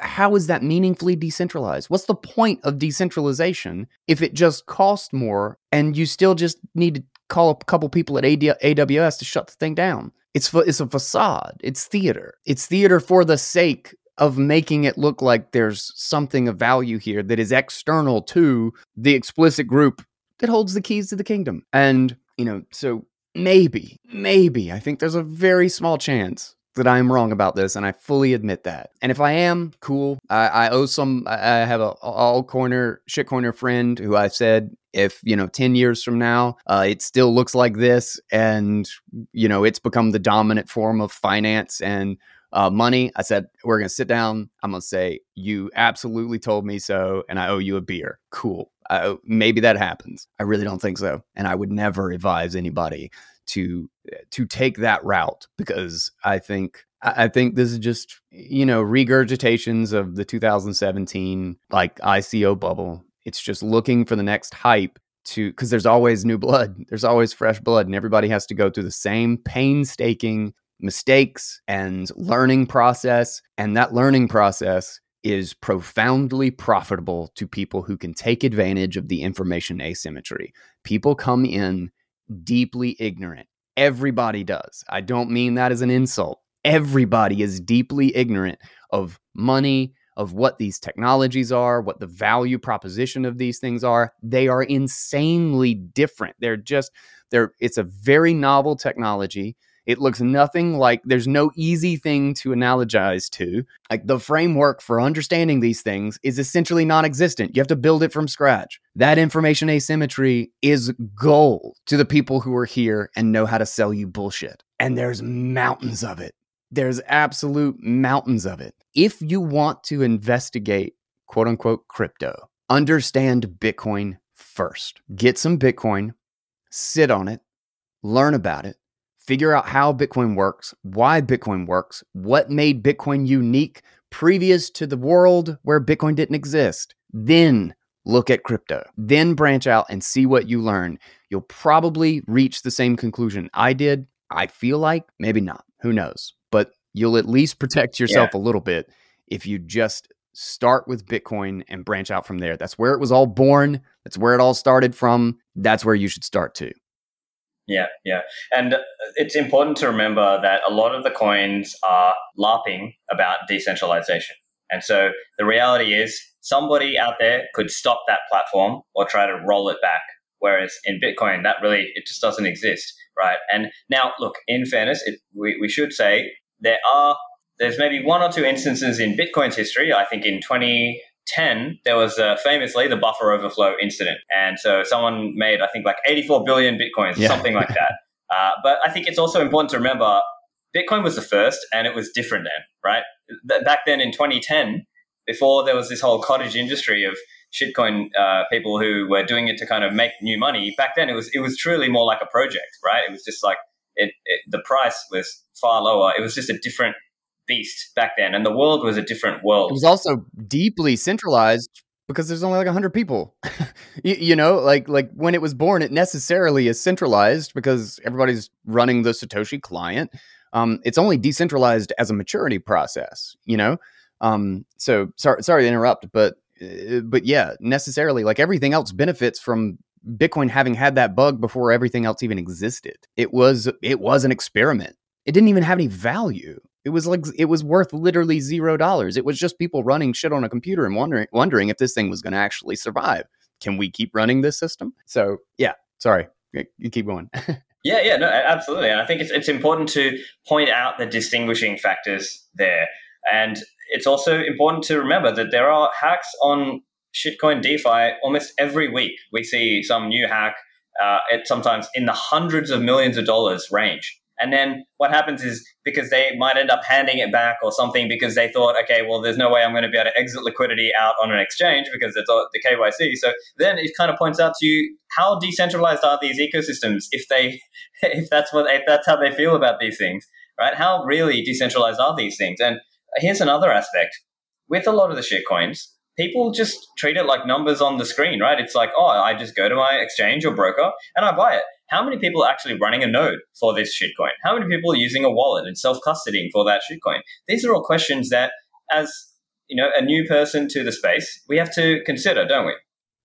how is that meaningfully decentralized? What's the point of decentralization if it just costs more and you still just need to call a couple people at AWS to shut the thing down. It's it's a facade. It's theater. It's theater for the sake of making it look like there's something of value here that is external to the explicit group that holds the keys to the kingdom. And, you know, so maybe, maybe I think there's a very small chance that I am wrong about this, and I fully admit that. And if I am, cool. I, I owe some. I have a altcoiner shit corner friend who I said if you know 10 years from now uh, it still looks like this and you know it's become the dominant form of finance and uh, money i said we're going to sit down i'm going to say you absolutely told me so and i owe you a beer cool uh, maybe that happens i really don't think so and i would never advise anybody to eh, to take that route because I think I think this is just you know regurgitations of the 2017 like ICO bubble. It's just looking for the next hype to because there's always new blood. There's always fresh blood, and everybody has to go through the same painstaking mistakes and learning process. And that learning process is profoundly profitable to people who can take advantage of the information asymmetry. People come in deeply ignorant. Everybody does. I don't mean that as an insult. Everybody is deeply ignorant of money, of what these technologies are, what the value proposition of these things are. They are insanely different. They're just they're it's a very novel technology. It looks nothing like there's no easy thing to analogize to. Like the framework for understanding these things is essentially non existent. You have to build it from scratch. That information asymmetry is gold to the people who are here and know how to sell you bullshit. And there's mountains of it. There's absolute mountains of it. If you want to investigate quote unquote crypto, understand Bitcoin first. Get some Bitcoin, sit on it, learn about it, figure out how Bitcoin works, why Bitcoin works, what made Bitcoin unique previous to the world where Bitcoin didn't exist. Then look at crypto. Then branch out and see what you learn. You'll probably reach the same conclusion I did. I feel like maybe not. Who knows? But you'll at least protect yourself yeah. a little bit if you just start with Bitcoin and branch out from there. That's where it was all born. That's where it all started from. That's where you should start too. Yeah, yeah. And uh, it's important to remember that a lot of the coins are LARPing about decentralization. And so the reality is somebody out there could stop that platform or try to roll it back. Whereas in Bitcoin, that really, it just doesn't exist, right? And now, look, in fairness, it, we, we should say there are, there's maybe one or two instances in Bitcoin's history. I think in 20, 10, there was uh, famously the buffer overflow incident. And so someone made, I think, like 84 billion Bitcoins, yeah. something like that. Uh, but I think it's also important to remember Bitcoin was the first and it was different then, right? Th- back then in 2010, before there was this whole cottage industry of shitcoin uh, people who were doing it to kind of make new money, back then it was it was truly more like a project, right? It was just like it, it the price was far lower. It was just a different beast back then, and the world was a different world. It was also deeply centralized because there's only like 100 people. You, you, know like like when it was born it necessarily is centralized because everybody's running the satoshi client. Um, it's only decentralized as a maturity process you know? Um, so sorry sorry to interrupt but uh, but yeah necessarily like everything else benefits from bitcoin having had that bug before everything else even existed. It was it was an experiment. It didn't even have any value it was like it was worth literally zero dollars. It was just people running shit on a computer and wondering wondering if this thing was going to actually survive. Can we keep running this system? So yeah, sorry, you keep going. yeah, yeah, no, absolutely. And I think it's it's important to point out the distinguishing factors there, and it's also important to remember that there are hacks on shitcoin DeFi almost every week. We see some new hack. Uh, sometimes in the hundreds of millions of dollars range. And then what happens is because they might end up handing it back or something because they thought, okay, well, there's no way I'm going to be able to exit liquidity out on an exchange because it's all the KYC. So then it kind of points out to you how decentralized are these ecosystems if they, if that's what, if that's how they feel about these things, right? How really decentralized are these things? And here's another aspect with a lot of the shit coins. People just treat it like numbers on the screen, right? It's like, oh, I just go to my exchange or broker and I buy it how many people are actually running a node for this shitcoin? How many people are using a wallet and self custodying for that shitcoin? These are all questions that, as you know, a new person to the space, we have to consider, don't we?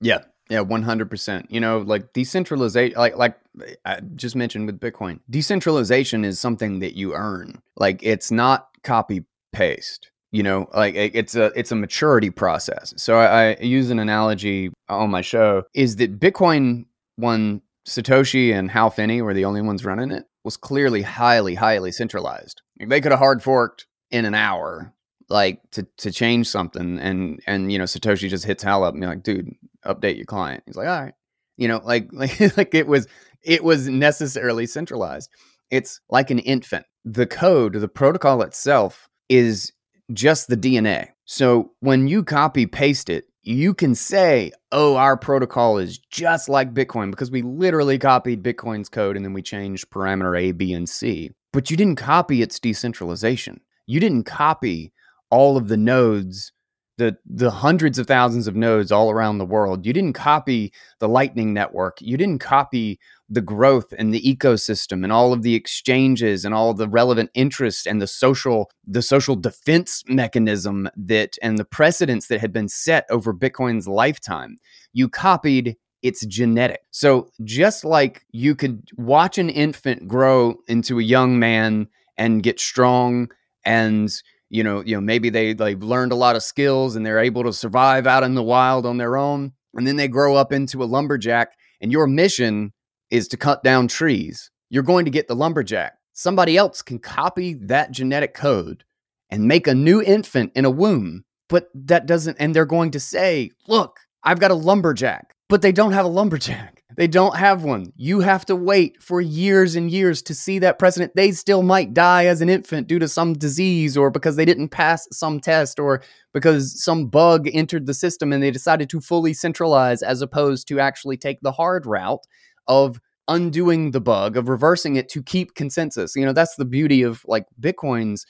Yeah, Yeah, one hundred percent. You know, like decentralization, like like I just mentioned with Bitcoin, decentralization is something that you earn. Like it's not copy paste. You know, like it's a it's a maturity process. So I, I use an analogy on my show is that Bitcoin when Satoshi and Hal Finney were the only ones running it was clearly highly highly centralized. They could have hard forked in an hour like to to change something and and you know Satoshi just hits Hal up and be like, dude, update your client. He's like, all right. You know, like like like it was it was necessarily centralized. It's like an infant. The code, the protocol itself is just the DNA. So when you copy paste it, you can say, oh, our protocol is just like Bitcoin because we literally copied Bitcoin's code and then we changed parameter A, B, and C. But you didn't copy its decentralization. You didn't copy all of the nodes the the hundreds of thousands of nodes all around the world you didn't copy the lightning network you didn't copy the growth and the ecosystem and all of the exchanges and all the relevant interests and the social the social defense mechanism that and the precedents that had been set over bitcoin's lifetime you copied its genetic so just like you could watch an infant grow into a young man and get strong and you know, you know, maybe they they've learned a lot of skills and they're able to survive out in the wild on their own. And then they grow up into a lumberjack, and your mission is to cut down trees. You're going to get the lumberjack. Somebody else can copy that genetic code and make a new infant in a womb. But that doesn't, and they're going to say, look, I've got a lumberjack, but they don't have a lumberjack. They don't have one. You have to wait for years and years to see that precedent. They still might die as an infant due to some disease or because they didn't pass some test or because some bug entered the system and they decided to fully centralize as opposed to actually take the hard route of undoing the bug, of reversing it to keep consensus. You know, that's the beauty of like Bitcoin's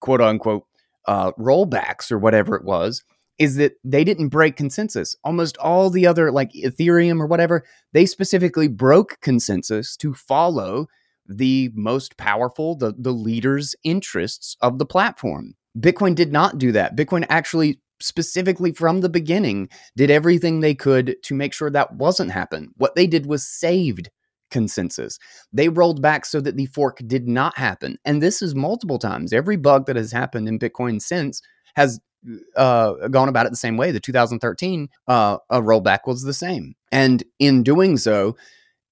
quote unquote uh, rollbacks or whatever it was is that they didn't break consensus. Almost all the other, like Ethereum or whatever, they specifically broke consensus to follow the most powerful, the, the leaders' interests of the platform. Bitcoin did not do that. Bitcoin actually, specifically from the beginning, did everything they could to make sure that wasn't happen. What they did was saved consensus. They rolled back so that the fork did not happen. And this is multiple times. Every bug that has happened in Bitcoin since has uh, gone about it the same way. The 2013 uh, rollback was the same. And in doing so,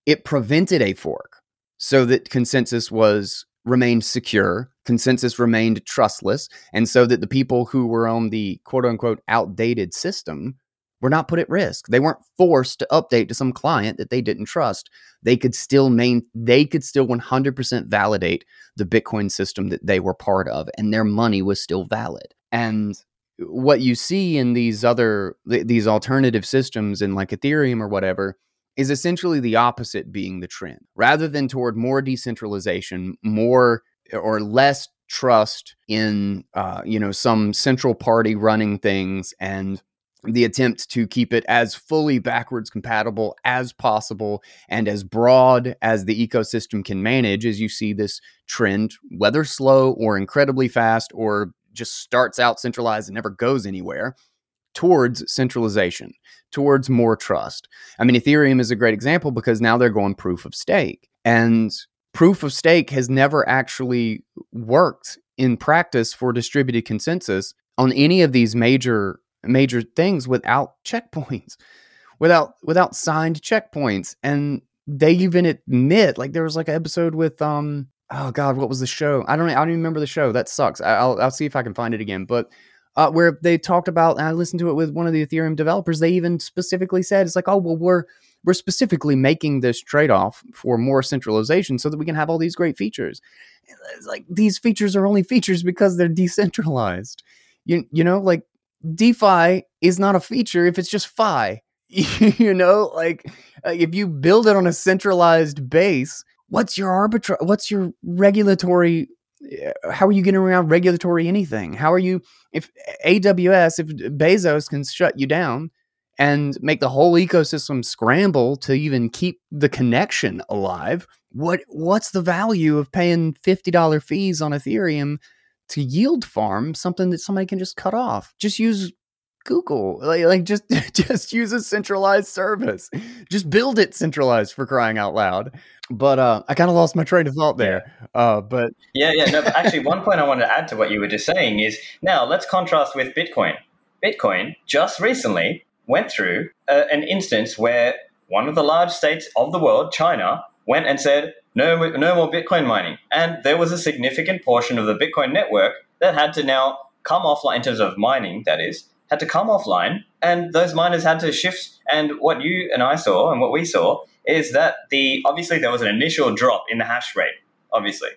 it prevented a fork so that consensus was remained secure, consensus remained trustless, and so that the people who were on the quote unquote outdated system were not put at risk. They weren't forced to update to some client that they didn't trust. They could still main they could still 100% validate the Bitcoin system that they were part of and their money was still valid. And what you see in these other these alternative systems in like ethereum or whatever is essentially the opposite being the trend rather than toward more decentralization more or less trust in uh, you know some central party running things and the attempt to keep it as fully backwards compatible as possible and as broad as the ecosystem can manage as you see this trend whether slow or incredibly fast or just starts out centralized and never goes anywhere towards centralization, towards more trust. I mean, Ethereum is a great example because now they're going proof of stake. And proof of stake has never actually worked in practice for distributed consensus on any of these major major things without checkpoints without without signed checkpoints and they even admit like there was like an episode with um oh god, what was the show? I don't I don't even remember the show. That sucks. I, will I'll see if I can find it again. But uh, where they talked about, and I listened to it with one of the Ethereum developers. They even specifically said it's like, oh well, we're we're specifically making this trade off for more centralization so that we can have all these great features. It's like these features are only features because they're decentralized. You you know like DeFi is not a feature if it's just Fi. you know, like uh, if you build it on a centralized base, what's your arbitra what's your regulatory eh, how are you getting around regulatory anything how are you if aws if bezos can shut you down and make the whole ecosystem scramble to even keep the connection alive what what's the value of paying $50 fees on ethereum to yield farm something that somebody can just cut off just use Google. Like, like just just use a centralized service. Just build it centralized for crying out loud. But uh, I kind of lost my train of thought there. Uh, but yeah, yeah. No, but actually, one point I wanted to add to what you were just saying is now let's contrast with Bitcoin. Bitcoin just recently went through a, an instance where one of the large states of the world, China, went and said, no, no more Bitcoin mining. And there was a significant portion of the Bitcoin network that had to now come offline in terms of mining, that is, had to come offline. And those miners had to shift. And what you and I saw and what we saw is that the obviously there was an initial drop in the hash rate, obviously,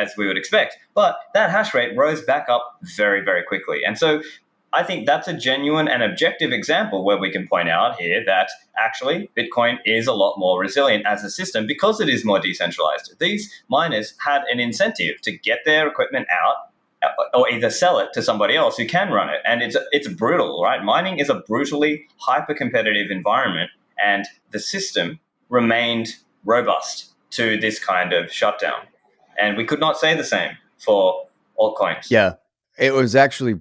as we would expect. But that hash rate rose back up very, very quickly. And so I think that's a genuine and objective example where we can point out here that actually Bitcoin is a lot more resilient as a system because it is more decentralized. These miners had an incentive to get their equipment out uh, or either sell it to somebody else who can run it. And it's it's brutal, right? Mining is a brutally hyper competitive environment, and the system remained robust to this kind of shutdown. And we could not say the same for altcoins. Yeah, it was actually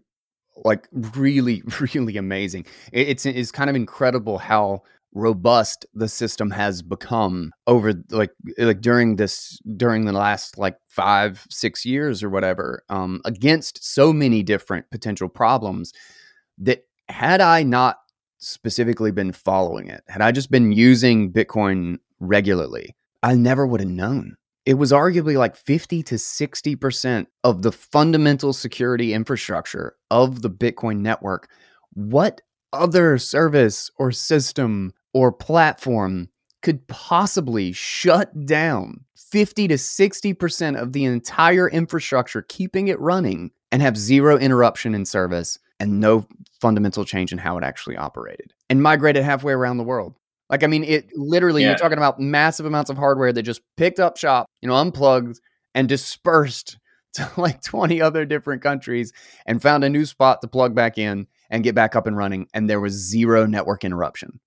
like really really amazing. It's it's kind of incredible how robust the system has become over like like during this during the last like five six years or whatever um against so many different potential problems that had i not specifically been following it had i just been using bitcoin regularly i never would have known it was arguably like 50 to 60% of the fundamental security infrastructure of the Bitcoin network. What other service or system or platform could possibly shut down 50 to 60% of the entire infrastructure, keeping it running and have zero interruption in service and no fundamental change in how it actually operated and migrate it halfway around the world? Like, I mean, it literally, yeah. you're talking about massive amounts of hardware that just picked up shop, you know, unplugged and dispersed to like 20 other different countries and found a new spot to plug back in and get back up and running. And there was zero network interruption.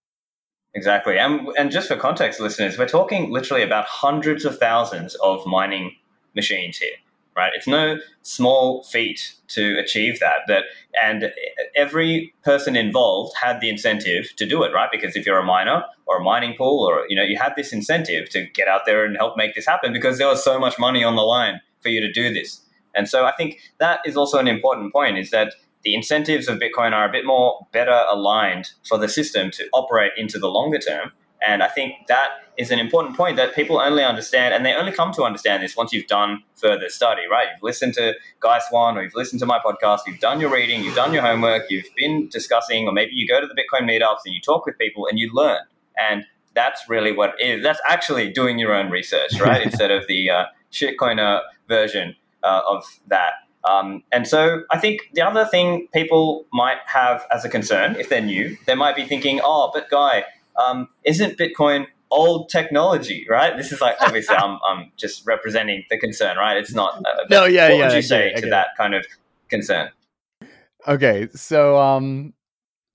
Exactly. And, and just for context, listeners, we're talking literally about hundreds of thousands of mining machines here right? It's no small feat to achieve that. That and every person involved had the incentive to do it, right? Because if you're a miner or a mining pool, or you know, you had this incentive to get out there and help make this happen because there was so much money on the line for you to do this. And so I think that is also an important point: is that the incentives of Bitcoin are a bit more better aligned for the system to operate into the longer term. And I think that is an important point that people only understand, and they only come to understand this once you've done further study, right? You've listened to Guy Swan, or you've listened to my podcast, you've done your reading, you've done your homework, you've been discussing, or maybe you go to the Bitcoin meetups and you talk with people and you learn. And that's really what it is. That's actually doing your own research, right? Instead of the uh, shitcoiner version uh, of that. Um, and so I think the other thing people might have as a concern, if they're new, they might be thinking, oh, but Guy, um, isn't Bitcoin old technology, right? This is like obviously I'm, I'm just representing the concern, right? It's not. Uh, no, yeah, what yeah. would you say to that kind of concern? Okay, so um,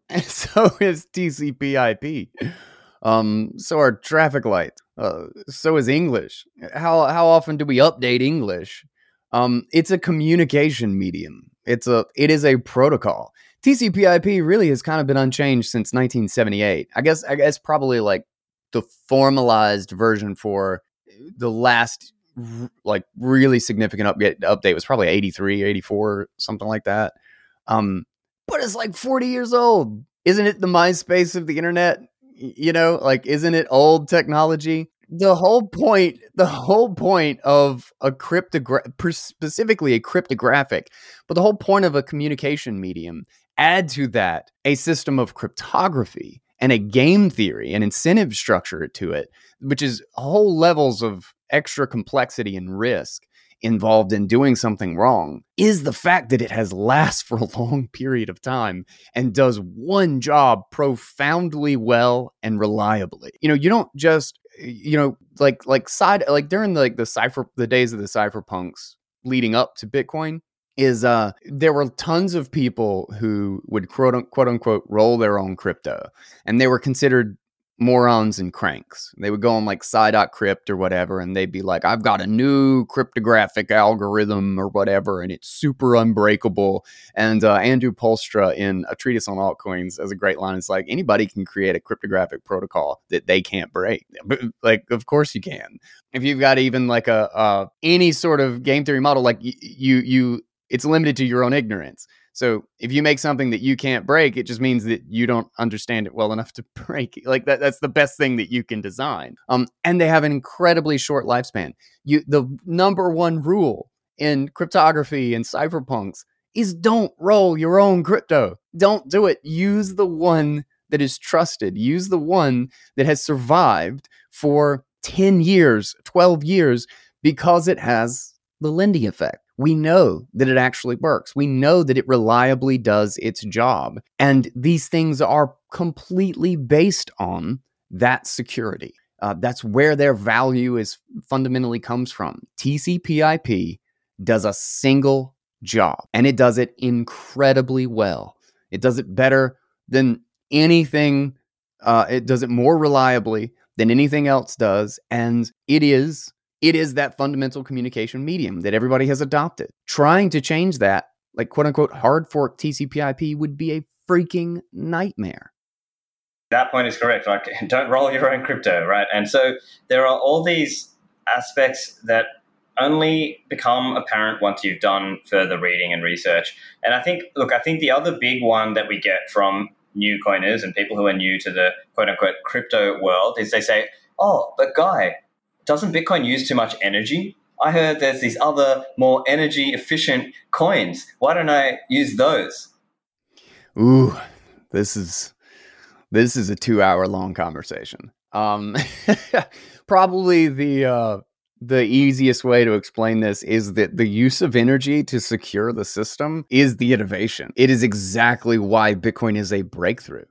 so is TCP/IP. Um, so are traffic lights. Uh, so is English. How how often do we update English? Um, it's a communication medium. It's a it is a protocol. TCP/IP really has kind of been unchanged since 1978. I guess I guess probably like the formalized version for the last like really significant update update was probably 83 84 something like that. Um but it's like 40 years old. Isn't it the myspace of the internet? You know like isn't it old technology? The whole point the whole point of a cryptograph specifically a cryptographic but the whole point of a communication medium add to that a system of cryptography and a game theory and incentive structure to it, which is whole levels of extra complexity and risk involved in doing something wrong, is the fact that it has lasts for a long period of time and does one job profoundly well and reliably. You know, you don't just you know like like side like during the, like the cipher the days of the cypherpunks leading up to Bitcoin, is uh there were tons of people who would quote unquote, quote unquote roll their own crypto and they were considered morons and cranks. They would go on like Sci.crypt or whatever, and they'd be like, I've got a new cryptographic algorithm or whatever, and it's super unbreakable. And uh, Andrew Poelstra in A Treatise on Altcoins has a great line. It's like, anybody can create a cryptographic protocol that they can't break. like, of course you can. If you've got even like a, uh, any sort of game theory model, like y- you, you, it's limited to your own ignorance. So if you make something that you can't break, it just means that you don't understand it well enough to break it. Like that, that's the best thing that you can design. Um, and they have an incredibly short lifespan. You, the number one rule in cryptography and cypherpunks is don't roll your own crypto. Don't do it. Use the one that is trusted. Use the one that has survived for 10 years, 12 years, because it has the Lindy effect we know that it actually works. We know that it reliably does its job. And these things are completely based on that security. Uh, that's where their value is fundamentally comes from. TCP/IP does a single job, and it does it incredibly well. It does it better than anything. Uh, it does it more reliably than anything else does, and it is it is that fundamental communication medium that everybody has adopted. Trying to change that, like quote unquote hard fork TCP/IP, would be a freaking nightmare. That point is correct. Like, don't roll your own crypto, right? And so there are all these aspects that only become apparent once you've done further reading and research. And I think, look, I think the other big one that we get from new coiners and people who are new to the quote unquote crypto world is they say, oh, but guy, doesn't Bitcoin use too much energy? I heard there's these other more energy efficient coins. Why don't I use those? Ooh, this is this is a two hour long conversation. Um, probably the uh, the easiest way to explain this is that the use of energy to secure the system is the innovation. It is exactly why Bitcoin is a breakthrough.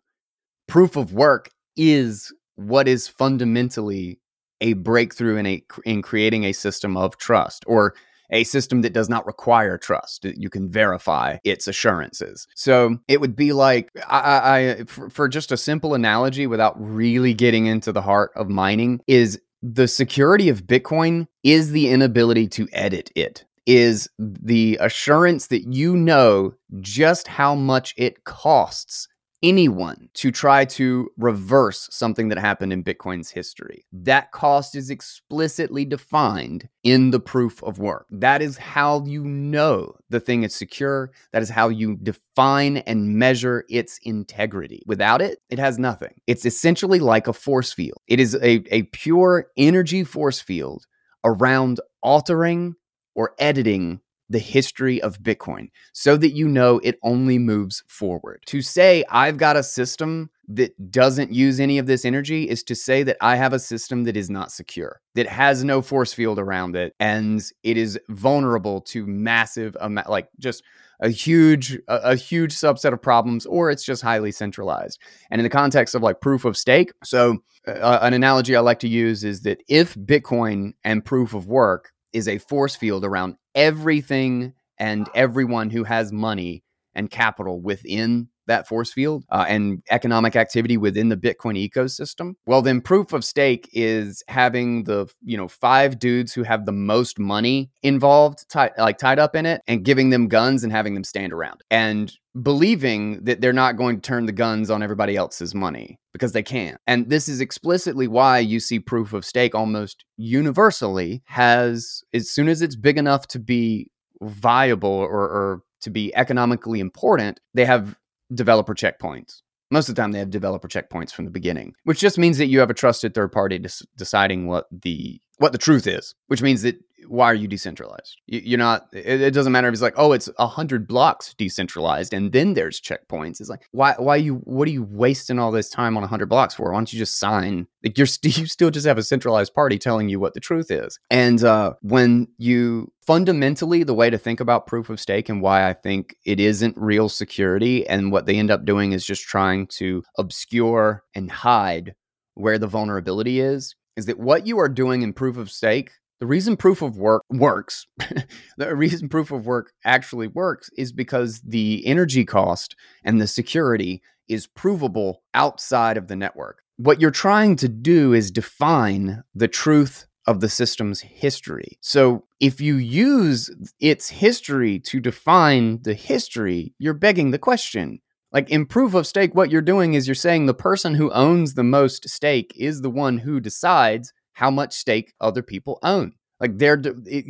Proof of work is what is fundamentally a breakthrough in a in creating a system of trust or a system that does not require trust. You can verify its assurances. So it would be like, I, I for, for just a simple analogy, without really getting into the heart of mining, is the security of Bitcoin is the inability to edit it. Is the assurance that you know just how much it costs anyone to try to reverse something that happened in Bitcoin's history. That cost is explicitly defined in the proof of work. That is how you know the thing is secure. That is how you define and measure its integrity. Without it, it has nothing. It's essentially like a force field, it is a, a pure energy force field around altering or editing the history of Bitcoin so that you know it only moves forward. To say I've got a system that doesn't use any of this energy is to say that I have a system that is not secure, that has no force field around it, and it is vulnerable to massive, amount, like just a huge, a, a huge subset of problems, or it's just highly centralized. And in the context of like proof of stake, so uh, an analogy I like to use is that if Bitcoin and proof of work is a force field around everything and everyone who has money and capital within that force field uh, and economic activity within the bitcoin ecosystem. Well then proof of stake is having the you know five dudes who have the most money involved tied like tied up in it and giving them guns and having them stand around. And believing that they're not going to turn the guns on everybody else's money because they can't. And this is explicitly why you see proof of stake almost universally has, as soon as it's big enough to be viable or, or to be economically important, they have developer checkpoints. Most of the time, they have developer checkpoints from the beginning, which just means that you have a trusted third party des- deciding what the what the truth is, which means that why are you decentralized? You, are not. It, doesn't matter if it's like, oh, it's a hundred blocks decentralized, and then there's checkpoints. It's like, why? Why you? What are you wasting all this time on a hundred blocks for? Why don't you just sign? Like you're st- you still just have a centralized party telling you what the truth is. And uh, when you fundamentally, the way to think about proof of stake and why I think it isn't real security, and what they end up doing is just trying to obscure and hide where the vulnerability is is that what you are doing in proof of stake the reason proof of work works, the reason proof of work actually works is because the energy cost and the security is provable outside of the network. what you're trying to do is define the truth of the system's history. So if you use its history to define the history, you're begging the question. Like in proof of stake, what you're doing is you're saying the person who owns the most stake is the one who decides how much stake other people own. Like they're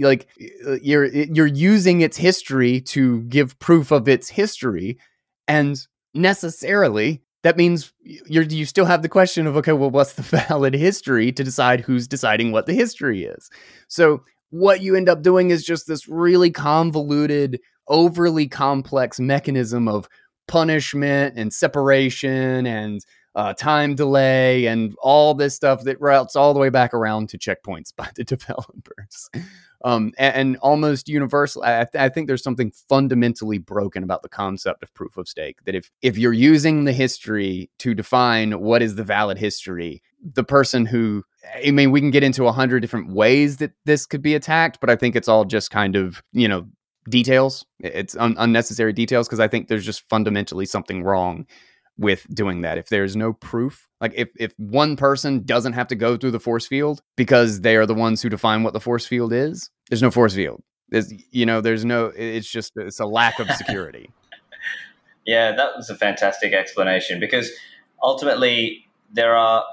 like uh, you're you're using its history to give proof of its history, and necessarily that means you're you still have the question of okay, well, what's the valid history to decide who's deciding what the history is? So what you end up doing is just this really convoluted, overly complex mechanism of punishment and separation and uh, time delay and all this stuff that routes all the way back around to checkpoints by the developers. Um, and, and, almost universal, I, I, think there's something fundamentally broken about the concept of proof of stake. That if if you're using the history to define what is the valid history, the person who I mean, we can get into a hundred different ways that this could be attacked, but I think it's all just kind of you know details. It's un- unnecessary details because I think there's just fundamentally something wrong with doing that. If there's no proof, like if if one person doesn't have to go through the force field because they are the ones who define what the force field is, there's no force field. There's you know, there's no it's just it's a lack of security. yeah, that was a fantastic explanation because ultimately there are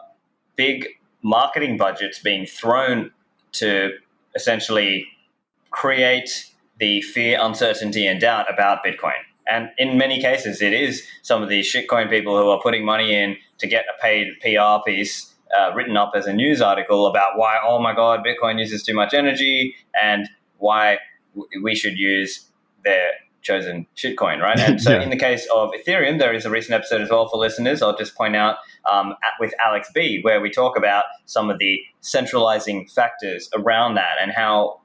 big marketing budgets being thrown to essentially create the fear, uncertainty, and doubt about Bitcoin. And in many cases, it is some of these shitcoin people who are putting money in to get a paid PR piece uh, written up as a news article about why, oh my God, Bitcoin uses too much energy and why w- we should use their chosen shitcoin, right? And so, yeah. in the case of Ethereum, there is a recent episode as well for listeners. I'll just point out um, at, with Alex B, where we talk about some of the centralizing factors around that and how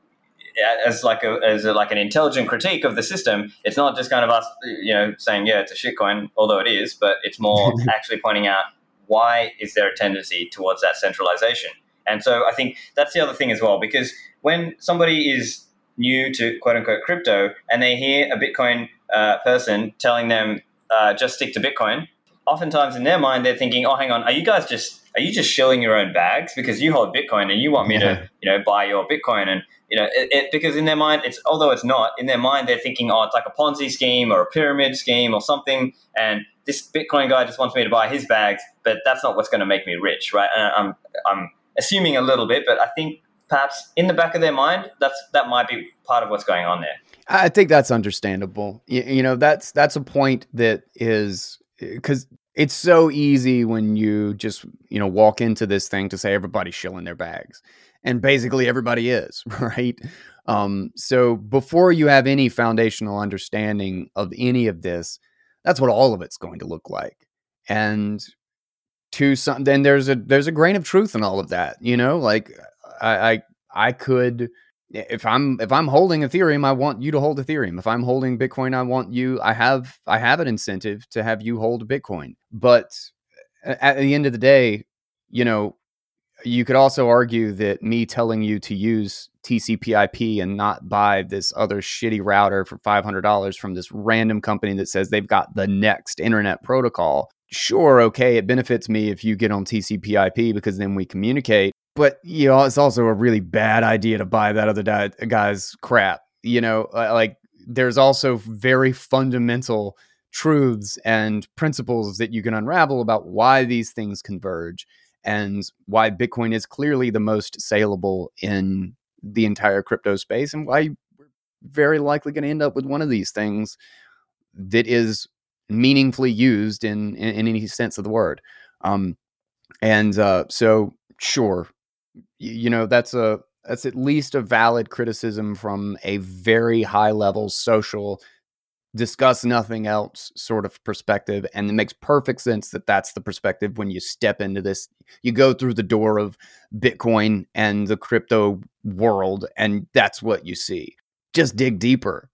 as like a as a, like an intelligent critique of the system. It's not just kind of us, you know, saying yeah, it's a shitcoin, although it is, but it's more actually pointing out why is there a tendency towards that centralization. And so I think that's the other thing as well, because when somebody is new to quote unquote crypto and they hear a Bitcoin uh, person telling them uh, just stick to Bitcoin, oftentimes in their mind they're thinking, oh, hang on, are you guys just are you just shilling your own bags because you hold Bitcoin and you want me to you know buy your Bitcoin and you know it, it, because in their mind it's although it's not in their mind they're thinking oh it's like a Ponzi scheme or a pyramid scheme or something and this Bitcoin guy just wants me to buy his bags but that's not what's going to make me rich right and I'm I'm assuming a little bit but I think perhaps in the back of their mind that's that might be part of what's going on there. I think that's understandable. You, you know that's that's a point that is because it's so easy when you just you know walk into this thing to say everybody's shilling their bags and basically everybody is right um, so before you have any foundational understanding of any of this that's what all of it's going to look like and to some then there's a there's a grain of truth in all of that you know like i i, I could if I'm if I'm holding Ethereum, I want you to hold Ethereum. If I'm holding Bitcoin, I want you. I have I have an incentive to have you hold Bitcoin. But at the end of the day, you know, you could also argue that me telling you to use TCP/IP and not buy this other shitty router for five hundred dollars from this random company that says they've got the next internet protocol. Sure, okay, it benefits me if you get on TCP/IP because then we communicate but you know it's also a really bad idea to buy that other guy's crap you know uh, like there's also very fundamental truths and principles that you can unravel about why these things converge and why bitcoin is clearly the most saleable in the entire crypto space and why we're very likely going to end up with one of these things that is meaningfully used in in, in any sense of the word. Um and uh so sure you know that's a that's at least a valid criticism from a very high level social discuss nothing else sort of perspective and it makes perfect sense that that's the perspective when you step into this you go through the door of bitcoin and the crypto world and that's what you see. Just dig deeper.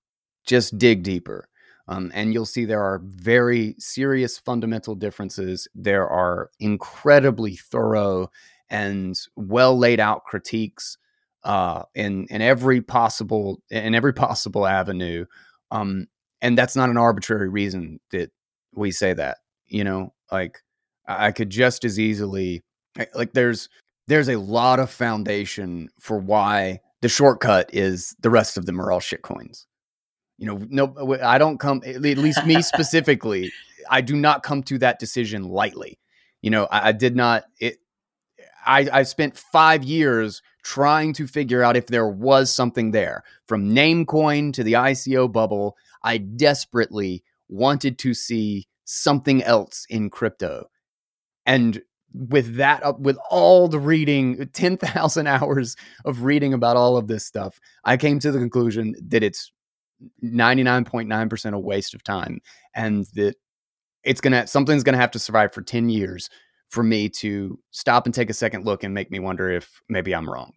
Just dig deeper. Um, and you'll see there are very serious fundamental differences. There are incredibly thorough and well laid out critiques uh, in in every possible in every possible avenue. Um, and that's not an arbitrary reason that we say that. You know, like I could just as easily eh, like there's there's a lot of foundation for why the shortcut is the rest of them are all shit coins. You know, no, I don't come at least me specifically. I do not come to that decision lightly. You know, I, I did not. It. I I spent five years trying to figure out if there was something there from Namecoin to the ICO bubble. I desperately wanted to see something else in crypto. And with that up with all the reading uh, 10,000 hours of reading about all of this stuff I came to the conclusion that it's 99.9% a waste of time and that it's going to something's going to have to survive for 10 years for me to stop and take a second look and make me wonder if maybe I'm wrong.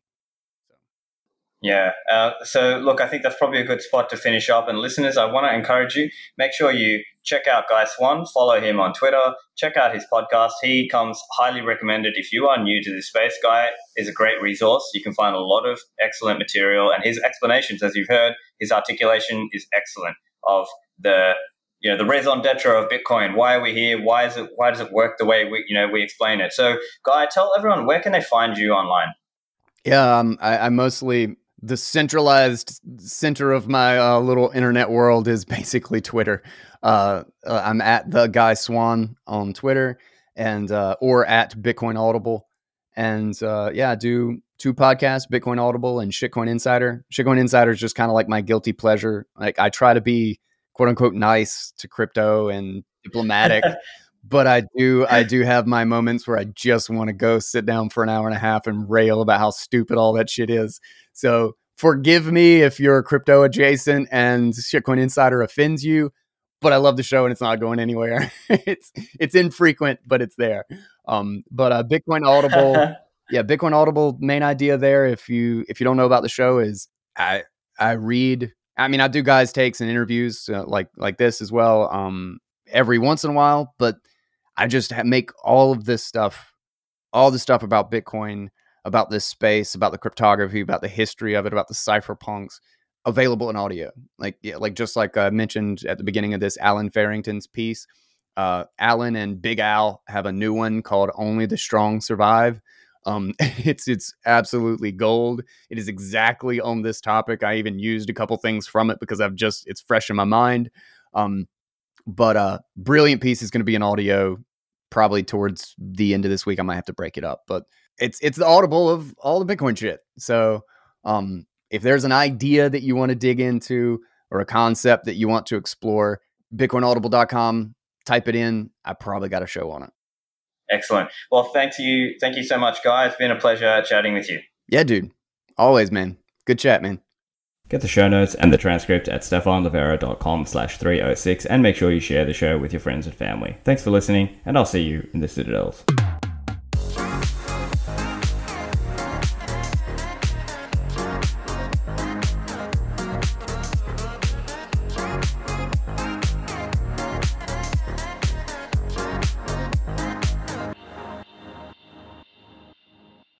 Yeah. Uh, so, look, I think that's probably a good spot to finish up. And listeners, I want to encourage you make sure you check out Guy Swann, follow him on Twitter, check out his podcast. He comes highly recommended if you are new to this space. Guy is a great resource. You can find a lot of excellent material, and his explanations, as you've heard, his articulation is excellent of the you know the raison d'etre of Bitcoin. Why are we here? Why is it? Why does it work the way we you know we explain it? So, Guy, tell everyone where can they find you online. Yeah, um, I, I mostly the centralized center of my uh, little internet world is basically Twitter. Uh, uh, I'm at the guy Swann on Twitter and uh, or at Bitcoin Audible, and uh, yeah, I do two podcasts: Bitcoin Audible and Shitcoin Insider. Shitcoin Insider is just kind of like my guilty pleasure. Like I try to be quote unquote nice to crypto and diplomatic. but I do I do have my moments where I just want to go sit down for an hour and a half and rail about how stupid all that shit is. So forgive me if you're a crypto adjacent and Shitcoin Insider offends you, but I love the show and it's not going anywhere. it's it's infrequent, but it's there. Um, but uh, Bitcoin Audible, yeah, Bitcoin Audible main idea there. If you if you don't know about the show, is I I read. I mean, I do guys takes and interviews uh, like like this as well. Um, every once in a while, but I just make all of this stuff, all the stuff about Bitcoin, about this space, about the cryptography, about the history of it, about the cypherpunks available in audio. Like yeah, like just like I mentioned at the beginning of this Allen Farrington's piece, uh, Allen and Big Al have a new one called "Only the Strong Survive." Um, it's it's absolutely gold. It is exactly on this topic. I even used a couple things from it because I've just it's fresh in my mind. Um, but uh, brilliant piece is going to be an audio probably towards the end of this week. I might have to break it up, but it's it's the audible of all the Bitcoin shit. So um, if there's an idea that you want to dig into or a concept that you want to explore, bitcoinaudible.com, type it in. I probably got a show on it. Excellent. Well, thank you. Thank you so much, guys. It's been a pleasure chatting with you. Yeah, dude. Always, man. Good chat, man. Get the show notes and the transcript at stephanlivera.com slash 306 and make sure you share the show with your friends and family. Thanks for listening, and I'll see you in the Citadels.